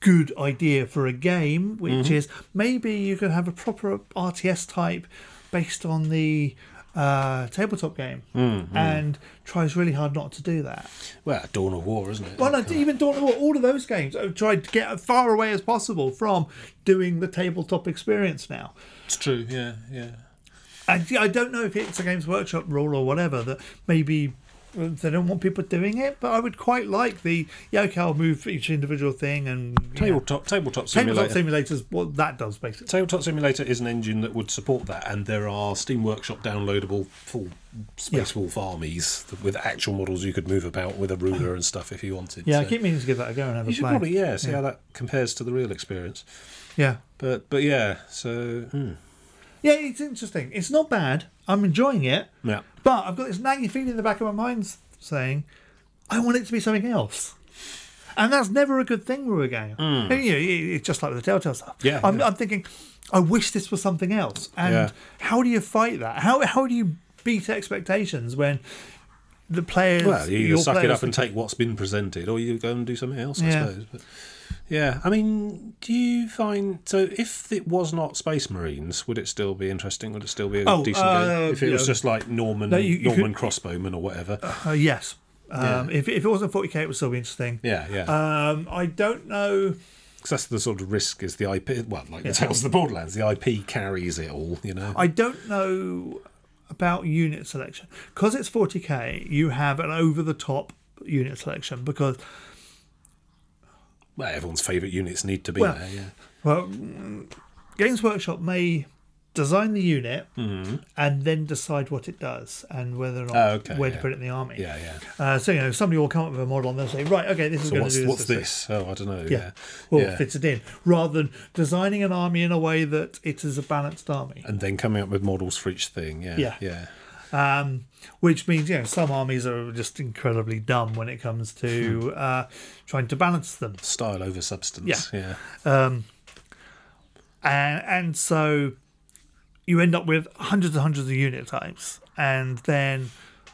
good idea for a game, which is maybe you can have a proper RTS type based on the uh, tabletop game, and tries really hard not to do that. Well, Dawn of War, isn't it? Well, no, even Dawn of War, all of those games have tried to get as far away as possible from doing the tabletop experience now. It's true. Yeah, yeah. I, I don't know if it's a Games Workshop rule or whatever that maybe uh, they don't want people doing it, but I would quite like the yeah, okay, I'll move each individual thing and know, Tabletop, tabletop tabletop simulators. What that does basically. Tabletop Simulator is an engine that would support that, and there are Steam Workshop downloadable full Space Wolf armies with actual models you could move about with a ruler and stuff if you wanted. Yeah, I keep meaning to give that a go and have You a play. probably yeah see how that compares to the real experience. Yeah, But but yeah, so hmm. Yeah, it's interesting. It's not bad. I'm enjoying it, yeah, but I've got this nagging feeling in the back of my mind saying, I want it to be something else. And that's never a good thing with a game. Mm. And, you know, it- it's just like with the Telltale stuff. Yeah, I'm, yeah. I'm thinking, I wish this was something else. And Yeah. how do you fight that? How how do you beat expectations when the players? well you either suck it up and take what's been presented, or you go and do something else. I Yeah. suppose. But, yeah, I mean, do you find so if it was not Space Marines, would it still be interesting? Would it still be a Oh, decent uh, game if it was yeah. just like Norman No, you- Norman could- crossbowmen or whatever? Uh, yes. Um, Yeah. if, if it wasn't 40k, it would still be interesting. yeah, yeah. Um, I don't know. Because that's the sort of risk is the IP. Well, like the Tales of the Borderlands, the IP carries it all. You know. I don't know about unit selection because it's 40k. You have an over the top unit selection because well, everyone's favourite units need to be Well, there. Yeah. well, Games Workshop may design the unit and then decide what it does and whether or not Oh, okay, where to put it in the army. Yeah, yeah. Uh, so you know, somebody will come up with a model and they'll say, right, okay, this is So going to do this. what's this? Oh, I don't know. Yeah. Yeah. Well, yeah. fits it in rather than designing an army in a way that it is a balanced army. And then coming up with models for each thing. Yeah. Yeah. Yeah. Um, which means you know some armies are just incredibly dumb when it comes to Hmm. uh, trying to balance them, Style over substance. Yeah. Yeah. um, and and so you end up with hundreds and hundreds of unit types, and then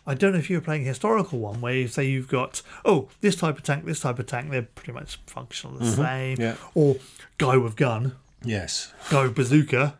I don't know if you're playing a historical one where you say you've got oh this type of tank, this type of tank, they're pretty much functional the same, Mm-hmm. yeah. or guy with gun, Yes. guy with bazooka,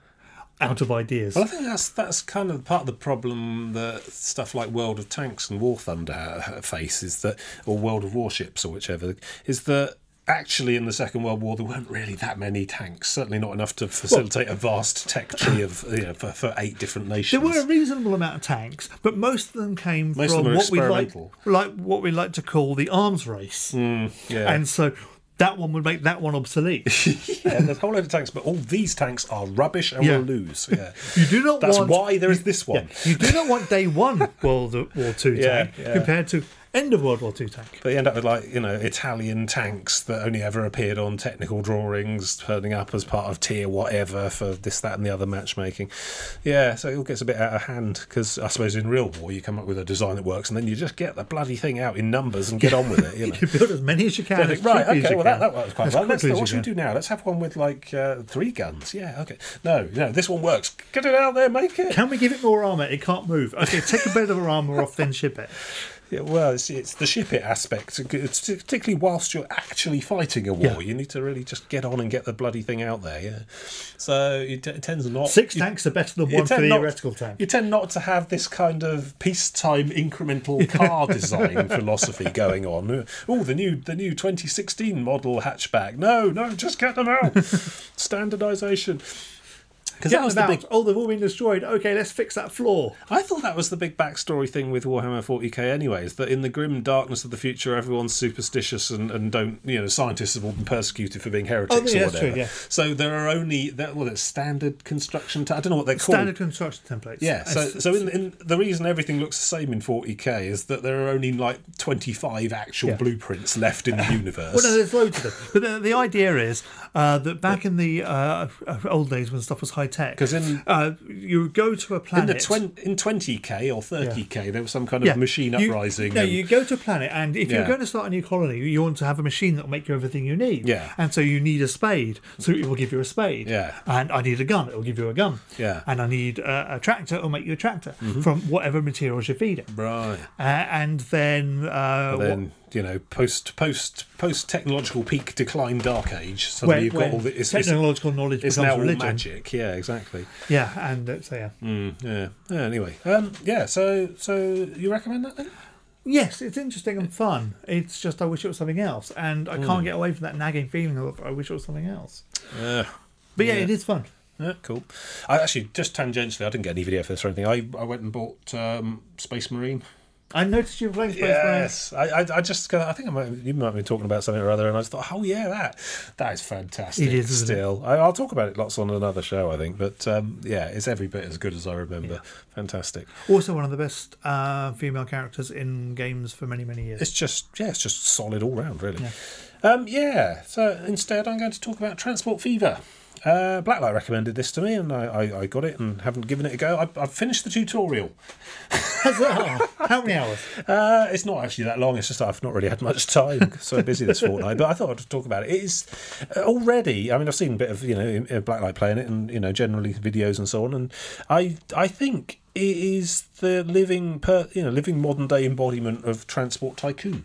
out of ideas. Well, I think that's that's kind of part of the problem that stuff like World of Tanks and War Thunder face is that, or World of Warships or whichever, is that actually in the Second World War there weren't really that many tanks. Certainly not enough to facilitate a vast tech tree of you know for, for eight different nations. There were a reasonable amount of tanks, but most of them came Most from them what we like, like what we like to call the arms race, mm, yeah. and so that one would make that one obsolete. yeah, there's a whole load of tanks, but all these tanks are rubbish and Yeah. will lose. Yeah. You do not That's want why there is this one. Yeah, you do not want day one World War Two tank compared to end of World War Two tank. But you end up with like you know Italian tanks that only ever appeared on technical drawings, turning up as part of tier whatever for this, that, and the other matchmaking. Yeah, so it all gets a bit out of hand because I suppose in real war you come up with a design that works, and then you just get the bloody thing out in numbers and get on with it. You know. You build as many as you can. I as right, okay, well that, that works quite well. Let's, what should we do now? Let's have one with like uh, three guns. Yeah, okay. No, no, this one works. Get it out there, make it. Can we give it more armor? It can't move. Okay, take a bit of armor off, then ship it. Yeah, well, it's, it's the ship it aspect, it's particularly whilst you're actually fighting a war. Yeah. You need to really just get on and get the bloody thing out there. Yeah, so it, it tends not. Six you, tanks are better than one for tend the not- theoretical tank. You tend not to have this kind of peacetime incremental car design philosophy going on. Oh, the new the new 2016 model hatchback. No, no, just get them out. Standardization. Because that was them the big Oh, they've all been destroyed. Okay, let's fix that floor. I thought that was the big backstory thing with Warhammer 40k, anyways. That in the grim darkness of the future, everyone's superstitious and, and don't, you know, scientists have all been persecuted for being heretics Oh, yeah, or whatever. true, yeah. So there are only that. Well, it's standard construction. ta- I don't know what they're Standard called. construction templates. Yeah. So, so in, in the reason everything looks the same in 40k is that there are only like 25 actual Yeah. blueprints left in the universe. Well, no, there's loads of them. But the, the idea is uh, that back in the uh, old days when stuff was high tech, 'Cause in- uh, you go to a in planet. the twen- in 20k or 30k, there was some kind of Yeah. machine You- uprising. No, and- you go to a planet, and if Yeah. you're going to start a new colony, you want to have a machine that will make you everything you need. Yeah. And so you need a spade, so it will give you a spade. Yeah. And I need a gun, it will give you a gun. Yeah. Mm-hmm. And I need a, a tractor, it will make you a tractor from whatever materials you feed it. right. Uh, and then, uh, what- then you know post post post technological peak decline dark age suddenly when, you've got all the it's, it's, technological knowledge it's becomes now all magic yeah exactly Yeah, and uh, so yeah. mm, yeah. yeah anyway um yeah so so you recommend that then Yes, it's interesting and fun. It's just I wish it was something else, and I can't get away from that nagging feeling of I wish it was something else. yeah But yeah, Yeah. it is fun. yeah, cool. I actually just tangentially, I didn't get any video for this or anything. I, I went and bought um, Space Marine. I noticed you were playing Space. Yes, I, I, I just, I think I might, you might be talking about something or other, and I just thought, oh yeah, that, that is fantastic. It is, isn't? Still, I, I'll talk about it lots on another show, I think, but um, yeah, it's every bit as good as I remember. Fantastic. Also, one of the best uh, female characters in games for many, many years. It's just, yeah, it's just solid all round, really. Um, yeah. So instead, I'm going to talk about Transport Fever. Uh, Blacklight recommended this to me, and I, I, I got it and haven't given it a go. I, I've finished the tutorial. How many hours? Uh, it's not actually that long. It's just I've not really had much time. So busy this fortnight. But I thought I'd talk about it. It is uh, already. I mean, I've seen a bit of you know uh, Blacklight playing it, and you know generally videos and so on. And I I think it is the living per you know living modern day embodiment of Transport Tycoon.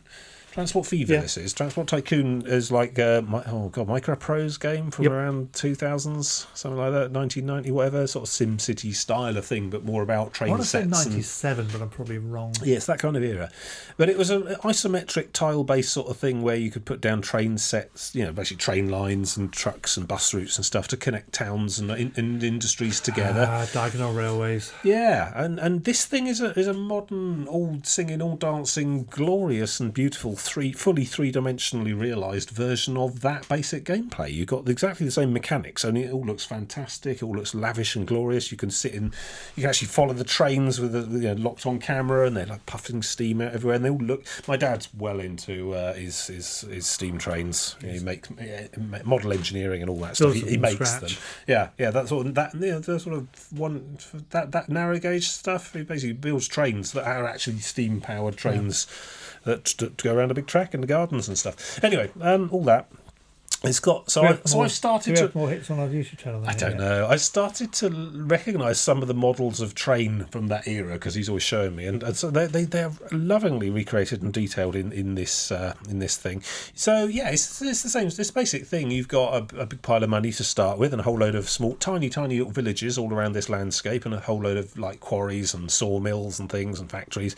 Transport Fever. Yeah. This is Transport Tycoon is like uh, my, oh god, MicroProse game from Yep. around two thousands, something like that, nineteen ninety, whatever, sort of SimCity style of thing, but more about I train want to say sets and 97, but I'm probably wrong. yeah, it's that kind of era. But it was an isometric tile based sort of thing where you could put down train sets, you know, basically train lines and trucks and bus routes and stuff to connect towns and, in, and industries together. Ah, diagonal railways. Yeah, and, and this thing is a is a modern, all singing, all dancing, glorious and beautiful three fully three dimensionally realised version of that basic gameplay. You've got exactly the same mechanics, only it all looks fantastic. It all looks lavish and glorious. You can sit in, you can actually follow the trains with the you know, locked on camera, and they're like puffing steam out everywhere. And they all look. My dad's well into uh, his, his his steam trains. You know, he makes yeah, model engineering and all that stuff. He, he makes scratch. them. Yeah, yeah, that's sort of that. You know, the sort of one that that narrow gauge stuff. He basically builds trains that are actually steam powered trains that to, to go around a big track in the gardens and stuff. Anyway, um, all that. It's got so I so more- I started to more hits on our YouTube channel. than I don't yet? know. I started to recognise some of the models of train from that era because he's always showing me, and, and so they they they're lovingly recreated and detailed in in this uh, in this thing. So yeah, it's, it's the same. It's this basic thing. You've got a, a big pile of money to start with, and a whole load of small, tiny, tiny little villages all around this landscape, and a whole load of like quarries and sawmills and things and factories.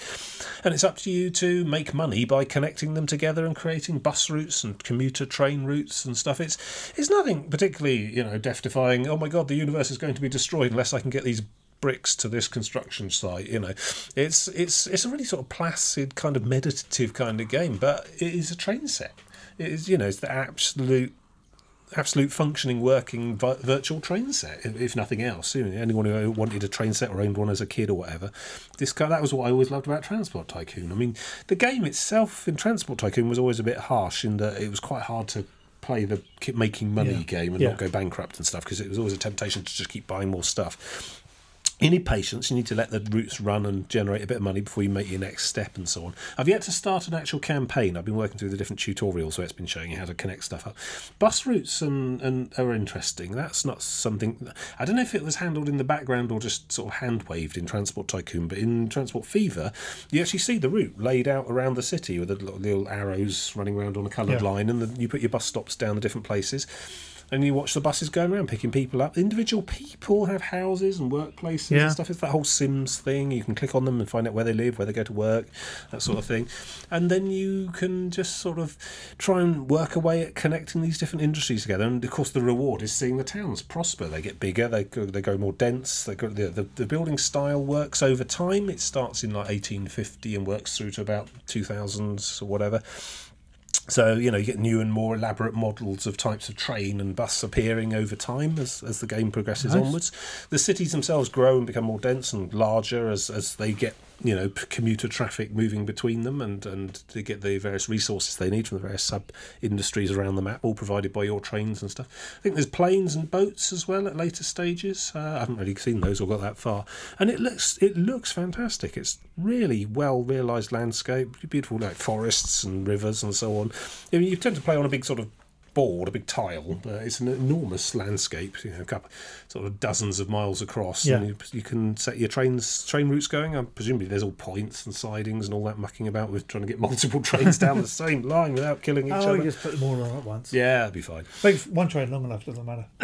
And it's up to you to make money by connecting them together and creating bus routes and commuter train routes and stuff. It's it's nothing particularly, you know, death defying. Oh my god, the universe is going to be destroyed unless I can get these bricks to this construction site. You know, it's it's it's a really sort of placid, kind of meditative kind of game, but it is a train set. It is, you know, it's the absolute absolute functioning working virtual train set if nothing else anyone who wanted a train set or owned one as a kid or whatever this guy that was what i always loved about transport tycoon i mean the game itself in transport tycoon was always a bit harsh in that it was quite hard to play the keep making money Yeah. game and Yeah. not go bankrupt and stuff because it was always a temptation to just keep buying more stuff you need patience. You need to let the routes run and generate a bit of money before you make your next step and so on. I've yet to start an actual campaign. I've been working through the different tutorials where it's been showing you how to connect stuff up. Bus routes and, and are interesting. That's not something. I don't know if it was handled in the background or just sort of hand waved in Transport Tycoon, but in Transport Fever, you actually see the route laid out around the city with the little, little arrows running around on a coloured Yeah. line, and then you put your bus stops down the different places and you watch the buses going around picking people up. Individual people have houses and workplaces Yeah. and stuff. It's that whole Sims thing. You can click on them and find out where they live, where they go to work, that sort of thing. And then you can just sort of try and work away at connecting these different industries together. And of course, the reward is seeing the towns prosper. They get bigger. They go, they go more dense. They go, the, the the building style works over time. It starts in like 1850 and works through to about 2000s or whatever. So you know you get new and more elaborate models of types of train and bus appearing over time as, as the game progresses Nice. onwards. The cities themselves grow and become more dense and larger as, as they get you know commuter traffic moving between them and and to get the various resources they need from the various sub industries around the map, all provided by your trains and stuff. I think there's planes and boats as well at later stages. Uh, I haven't really seen those or got that far, and it looks it looks fantastic. It's really well realised landscape, beautiful like forests and rivers and so on. I mean, you tend to play on a big sort of board, a big tile. Uh, it's an enormous landscape, you know, a couple, sort of dozens of miles across. Yeah. And you, you can set your trains train routes going. Um, presumably, there's all points and sidings and all that mucking about with trying to get multiple trains down the same line without killing each Oh, other. just put them all on at once. Yeah, that'd be fine. Make one train long enough, doesn't matter.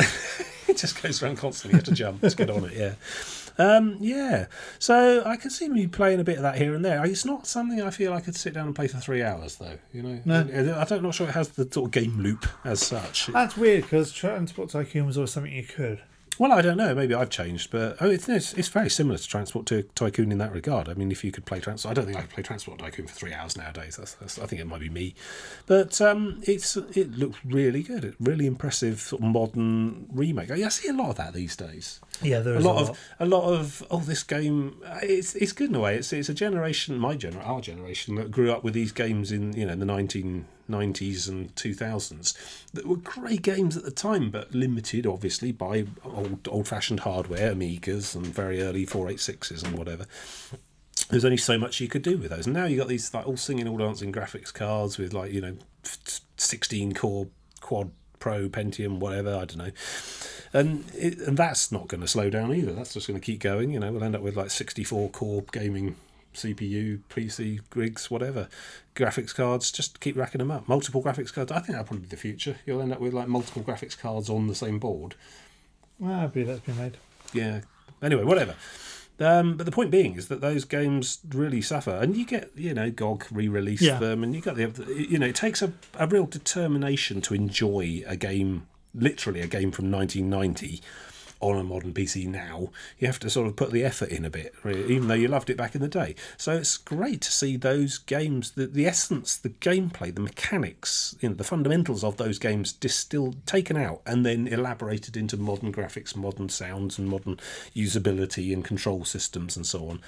it just goes around constantly. You have to jump. Let's get on it. Yeah. Um, yeah. So I can see me playing a bit of that here and there. It's not something I feel I could sit down and play for three hours, though. You know, No. I don't not sure it has the sort of game loop as such. That's weird because Transport Tycoon was always something you could. Well, I don't know. Maybe I've changed, but oh, it's, it's it's very similar to Transport to Tycoon in that regard. I mean, if you could play Transport, I don't think I could play Transport Tycoon for three hours nowadays. That's, that's, I think it might be me, but um, it's it looks really good. It's really impressive sort of modern remake. I see a lot of that these days. Yeah, there A is lot of a lot of oh, this game. It's it's good in a way. It's it's a generation, my generation, our generation that grew up with these games in you know the nineteen nineties and two thousands that were great games at the time, but limited obviously by old old fashioned hardware, Amigas and very early 486s and whatever. There's only so much you could do with those. And now you got these like all singing, all dancing graphics cards with like you know, sixteen core quad pro Pentium, whatever. I don't know and it, and that's not going to slow down either. That's just going to keep going. You know, we'll end up with like 64 core gaming CPU, PC, rigs, whatever, graphics cards. Just keep racking them up. Multiple graphics cards. I think that'll probably be the future. You'll end up with like multiple graphics cards on the same board. Ah, I believe that's been made. Yeah. Anyway, whatever. Um, but the point being is that those games really suffer, and you get you know GOG re-released Yeah. them, and you got the you know it takes a, a real determination to enjoy a game, literally a game from 1990 on a modern PC now. You have to sort of put the effort in a bit, really, even though you loved it back in the day. So it's great to see those games, the, the essence, the gameplay, the mechanics, you know, the fundamentals of those games distilled, taken out, and then elaborated into modern graphics, modern sounds, and modern usability and control systems and so on.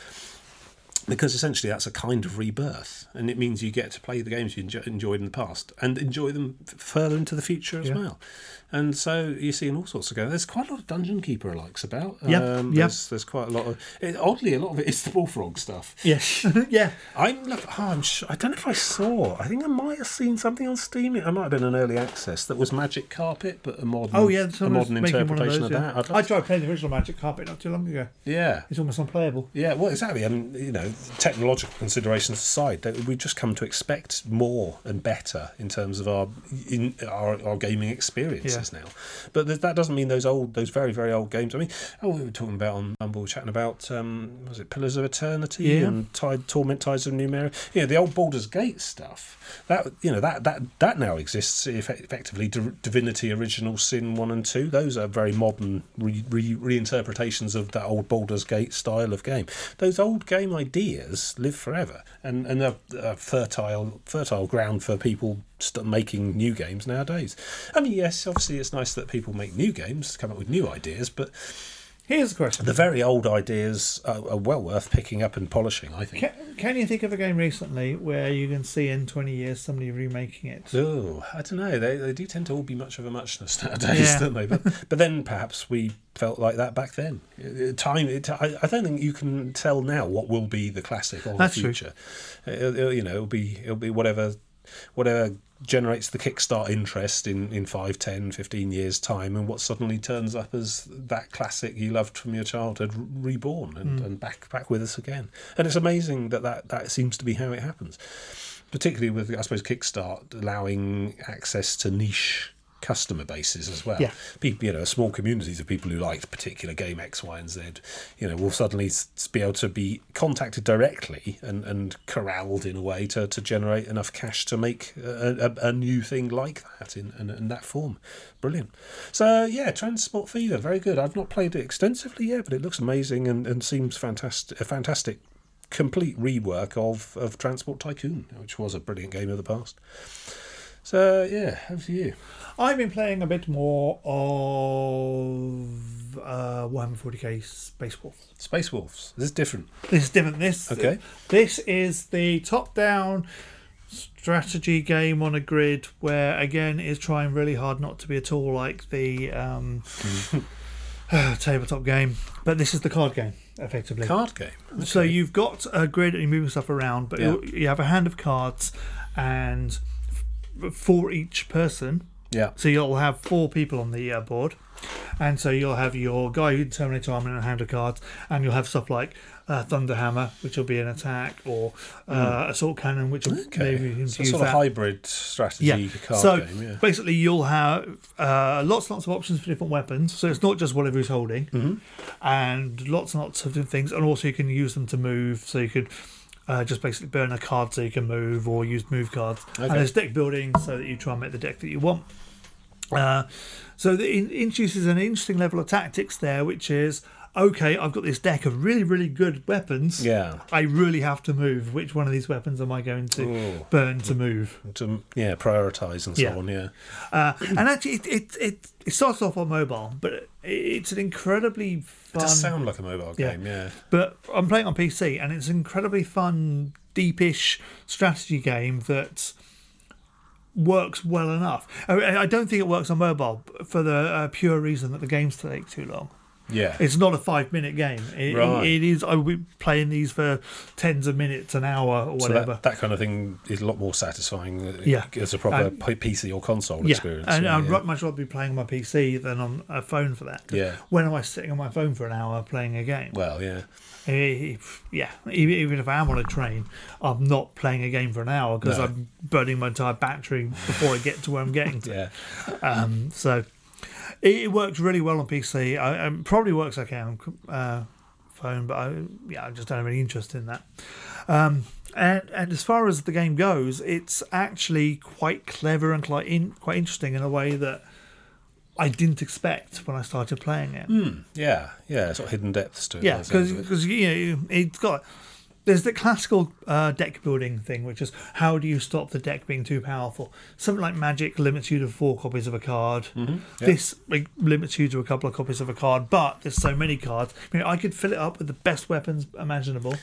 Because essentially that's a kind of rebirth, and it means you get to play the games you enjoyed in the past and enjoy them further into the future as Yeah. well. And so you're seeing all sorts of games. There's quite a lot of Dungeon Keeper likes about. Yeah, um, yeah. There's, there's quite a lot of. It, oddly, a lot of it is the Bullfrog stuff. Yes. yeah. I'm look. Oh, I'm sure, I don't know if I saw. I think I might have seen something on Steam. It might have been an early access that was Magic Carpet, but a modern. Oh yeah. a modern one of interpretation those, of, that. I'd I love tried playing the original Magic Carpet not too long ago. yeah. It's almost unplayable. Yeah, well, exactly. And you know, technological considerations aside, we've just come to expect more and better in terms of our in our, our gaming experiences now. But that doesn't mean those old, those very very old games. I mean, oh, we were talking about on Bumble, chatting about um, was it Pillars of Eternity Yeah. and Tide Torment Tides of Numenera? You know, the old Baldur's Gate stuff. That you know that that that now exists effectively. Div- Divinity Original Sin one and two. Those are very modern re- re- reinterpretations of that old Baldur's Gate style of game. Those old game ideas live forever and and are fertile fertile ground for people st- making new games nowadays. I mean, yes, obviously it's nice that people make new games, come up with new ideas, but Here's the question. the very old ideas are, are well worth picking up and polishing. I think. Can, can you think of a game recently where you can see in 20 years somebody remaking it? Oh, I don't know. They, they do tend to all be much of a muchness nowadays, Yeah. don't they? But but then perhaps we felt like that back then. Uh, uh, Time. It, I, I don't think you can tell now what will be the classic of That's the future. It'll, you know, it'll be it'll be whatever whatever generates the kickstart interest in, in 5, 10, 15 years' time, and what suddenly turns up as that classic you loved from your childhood reborn and, hmm. and back back with us again. And it's amazing that, that that seems to be how it happens particularly with I suppose Kickstart allowing access to niche customer bases as well. Yeah. People, you know, small communities of people who liked particular game X, Y, and Z, you know, will suddenly be able to be contacted directly and, and corralled in a way to, to generate enough cash to make a, a, a new thing like that in, in, in that form. Brilliant. So yeah, Transport Fever, very good. I've not played it extensively yet, but it looks amazing and, and seems fantastic. A fantastic complete rework of, of Transport Tycoon, which was a brilliant game of the past. So yeah, over to you. I've been playing a bit more of uh, Warhammer 40k Space Wolf. Space Wolves. This is different. This is different. This Okay. This is the top-down strategy game on a grid where again is trying really hard not to be at all like the um, tabletop game, but this is the card game effectively. Card game. So you've got a grid and you're moving stuff around, but Yeah. you you have a hand of cards, and for each person, Yeah. so you'll have four people on the uh, board, and so you'll have your guy who Terminator armor and a hand of cards, and you'll have stuff like uh, Thunderhammer, which will be an attack, or uh, assault cannon, which will. Okay. maybe So sort that. of hybrid strategy Yeah. card so game. Yeah. basically, you'll have uh, lots and lots of options for different weapons. So it's not just whatever he's holding, Mm-hmm. and lots and lots of different things. And also, you can use them to move. So you could uh, just basically burn a card so you can move, or use move cards. And there's deck building so that you try and make the deck that you want. Uh, so it introduces an interesting level of tactics there, which is okay. I've got this deck of really, really good weapons. Yeah. I really have to move. Which one of these weapons am I going to Ooh. burn to move? To yeah, prioritize and so Yeah. on. Yeah. Uh, and actually, it, it it it starts off on mobile, but it's an incredibly It fun. does sound like a mobile yeah. game. Yeah. But I'm playing on PC, and it's an incredibly fun, deepish strategy game that works well enough. I, I don't think it works on mobile for the uh, pure reason that the games take too long. Yeah. It's not a five minute game. It, Right. it is. I will be playing these for tens of minutes, an hour, or So whatever. that, that kind of thing is a lot more satisfying uh, Yeah. as a proper Um, PC or console yeah, experience. and yeah, I'd yeah. much rather be playing on my PC than on a phone for that. Yeah. When am I sitting on my phone for an hour playing a game? Well, yeah. Eh, yeah, even, even if I am on a train, I'm not playing a game for an hour because No. I'm burning my entire battery before I get to where I'm getting to. Yeah. Um, so it, it works really well on PC. I, um, probably works okay on uh, phone, but I, yeah, I just don't have any interest in that. Um, and and as far as the game goes, it's actually quite clever and quite in, quite interesting in a way that I didn't expect when I started playing it. Yeah. Yeah. Sort of hidden depths to it. Yeah, by the sounds of it. because you know it's got there's the classical uh, deck building thing, which is how do you stop the deck being too powerful? Something like Magic limits you to four copies of a card. Mm-hmm. yeah. This like, limits you to a couple of copies of a card, but there's so many cards. I mean, I could fill it up with the best weapons imaginable,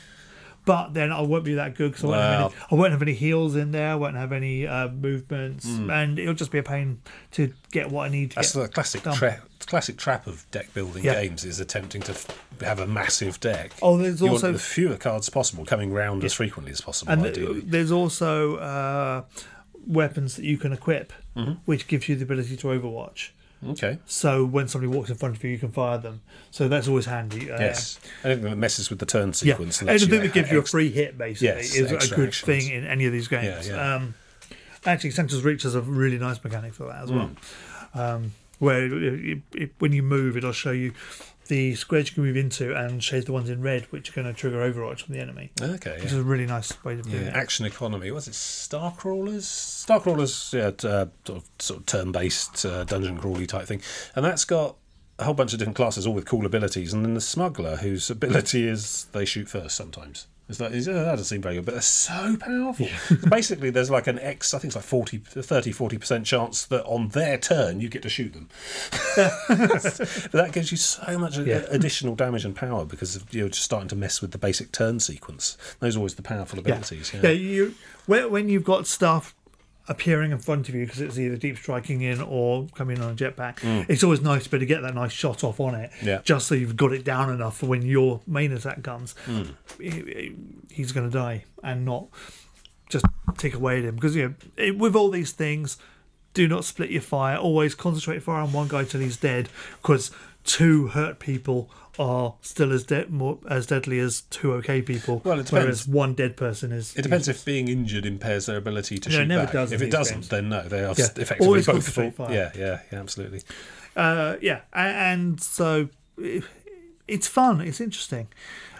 but then I won't be that good because I, won't have Well- any- I won't have any heals in there. I won't have any uh, movements, and it'll just be a pain to get what I need to. That's get. the classic done. tra- classic trap of deck building Yeah. games is attempting to f- have a massive deck. Oh, there's you also- the fewer cards possible coming round as frequently as possible. and ideally. there's also uh, weapons that you can equip, Mm-hmm. which gives you the ability to Overwatch. okay. So when somebody walks in front of you, you can fire them. So that's always handy. Uh, Yes. Anything that messes with the turn Yeah, sequence. lets anything you that gives you a free hit basically Yes, is a good actions. thing in any of these games. Yeah, yeah. Um, actually, Sanctus Reach has a really nice mechanic for that as well, Hmm. um, where it, it, it, when you move, it'll show you the squares you can move into and shows the ones in red, which are going to trigger Overwatch from the enemy, Okay. which Yeah. is a really nice way to do Yeah, it. action economy. Was it StarCrawlers? yeah, t- uh, sort of, sort of turn-based uh, dungeon crawly type thing, and that's got a whole bunch of different classes, all with cool abilities. And then the smuggler, whose ability is they shoot first sometimes. It's like, it's, uh, that doesn't seem very good, but they're so powerful. Basically, there's like an X, I think it's like 40, 30, 40% chance that on their turn you get to shoot them. but that gives you so much Yeah. additional damage and power because you're just starting to mess with the basic turn sequence. Those are always the powerful Yeah, abilities. yeah. you when, when you've got stuff appearing in front of you because it's either deep striking in or coming in on a jetpack, it's always nice to be able to get that nice shot off on it. Mm. Yeah. Just so you've got it down enough for when your main attack comes, Mm. he- he's going to die and not just take away at him. Because you know, it, with all these things, do not split your fire. Always concentrate fire on one guy till he's dead. Because two hurt people are still as de- more as deadly as two okay people. Well, it Whereas one dead person is. It depends if being injured impairs their ability to No, it shoot never back. does if it doesn't, games. then no, they are Yeah. effectively Always both full. fire. Yeah, yeah, yeah, absolutely. Uh, yeah, and so it- it's fun. It's interesting.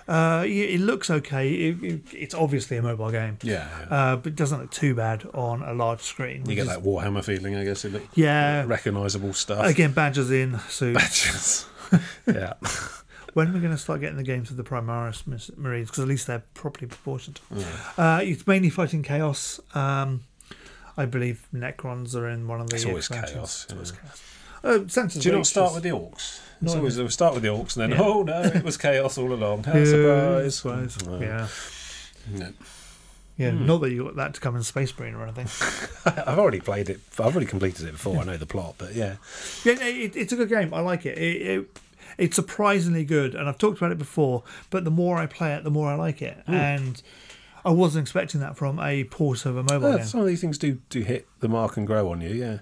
Uh, it looks okay. It, it, it's obviously a mobile game. Yeah, yeah. Uh, but it doesn't look too bad on a large screen. you get is- that Warhammer feeling, I guess. It look Yeah. recognisable stuff. Again, badges in soon. Badges. yeah. when are we going to start getting the games of the Primaris Marines? Because at least they're properly proportioned. Uh, it's mainly fighting chaos. Um, I believe Necrons are in one of the. It's always expansions. chaos, It's always yeah. chaos. Uh, Do you not start with the orcs? It's always we start with the orcs, and then Yeah. oh no, it was chaos all along. How surprise! surprise. No. Yeah, No. yeah. Hmm. Not that you got that to come in Space Marine or anything. I've already played it. I've already completed it before. I know the plot, but yeah, Yeah, it, it's a good game. I like it. It, it. It's surprisingly good, and I've talked about it before. But the more I play it, the more I like it, Hmm. and I wasn't expecting that from a port of a mobile Yeah, game. some of these things do do hit the mark and grow on you. Yeah,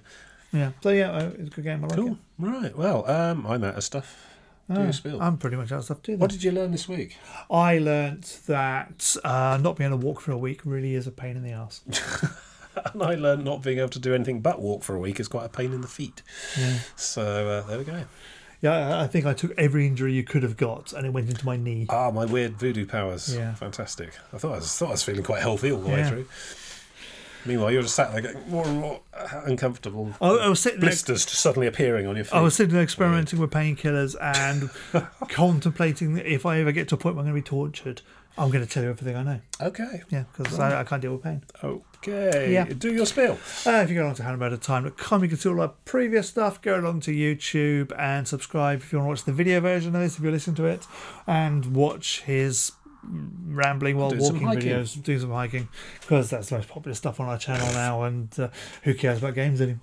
Yeah, so yeah, uh, it's a good game. I like cool. it. Right. Well, um, I'm out of stuff. Do Ah. I'm pretty much out of stuff too. then. what did you learn this week? I learnt that uh, not being able to walk for a week really is a pain in the ass. And I learned not being able to do anything but walk for a week is quite a pain in the feet. Yeah. So uh, there we go. Yeah, I- think I took every injury you could have got, and it went into my knee. Ah, my weird voodoo powers. Yeah. Fantastic. I thought I was, thought I was feeling quite healthy all the way through. Meanwhile, you're just sat there getting more and more uncomfortable. I, I was sitting there. Blisters just suddenly appearing on your feet. I was sitting there experimenting with painkillers and contemplating that if I ever get to a point where I'm going to be tortured, I'm going to tell you everything I know. Okay. Yeah, because I, I can't deal with pain. Okay. Yeah. Do your spiel. Uh, if you go along to handaboutatime.com, you can see all our previous stuff. Go along to YouTube and subscribe if you want to watch the video version of this, if you listen to it, and watch his rambling while Do walking videos, do some hiking, because that's the most popular stuff on our channel now, and uh, who cares about games anymore?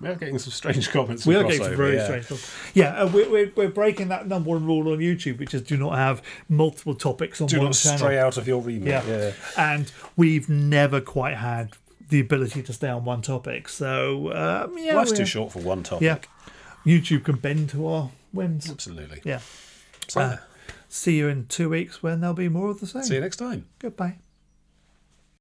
We are getting some strange comments. We are getting some very yeah. strange comments. Yeah, uh, we're, we're, we're breaking that number one rule on YouTube, which is do not have multiple topics on Do one channel. Do not stray out of your remit. Yeah. Yeah. And we've never quite had the ability to stay on one topic. So, um, yeah. Life's too short for one topic. Yeah. YouTube can bend to our whims. Absolutely. Yeah. So, Uh, see you in two weeks when there'll be more of the same. see you next time. Goodbye.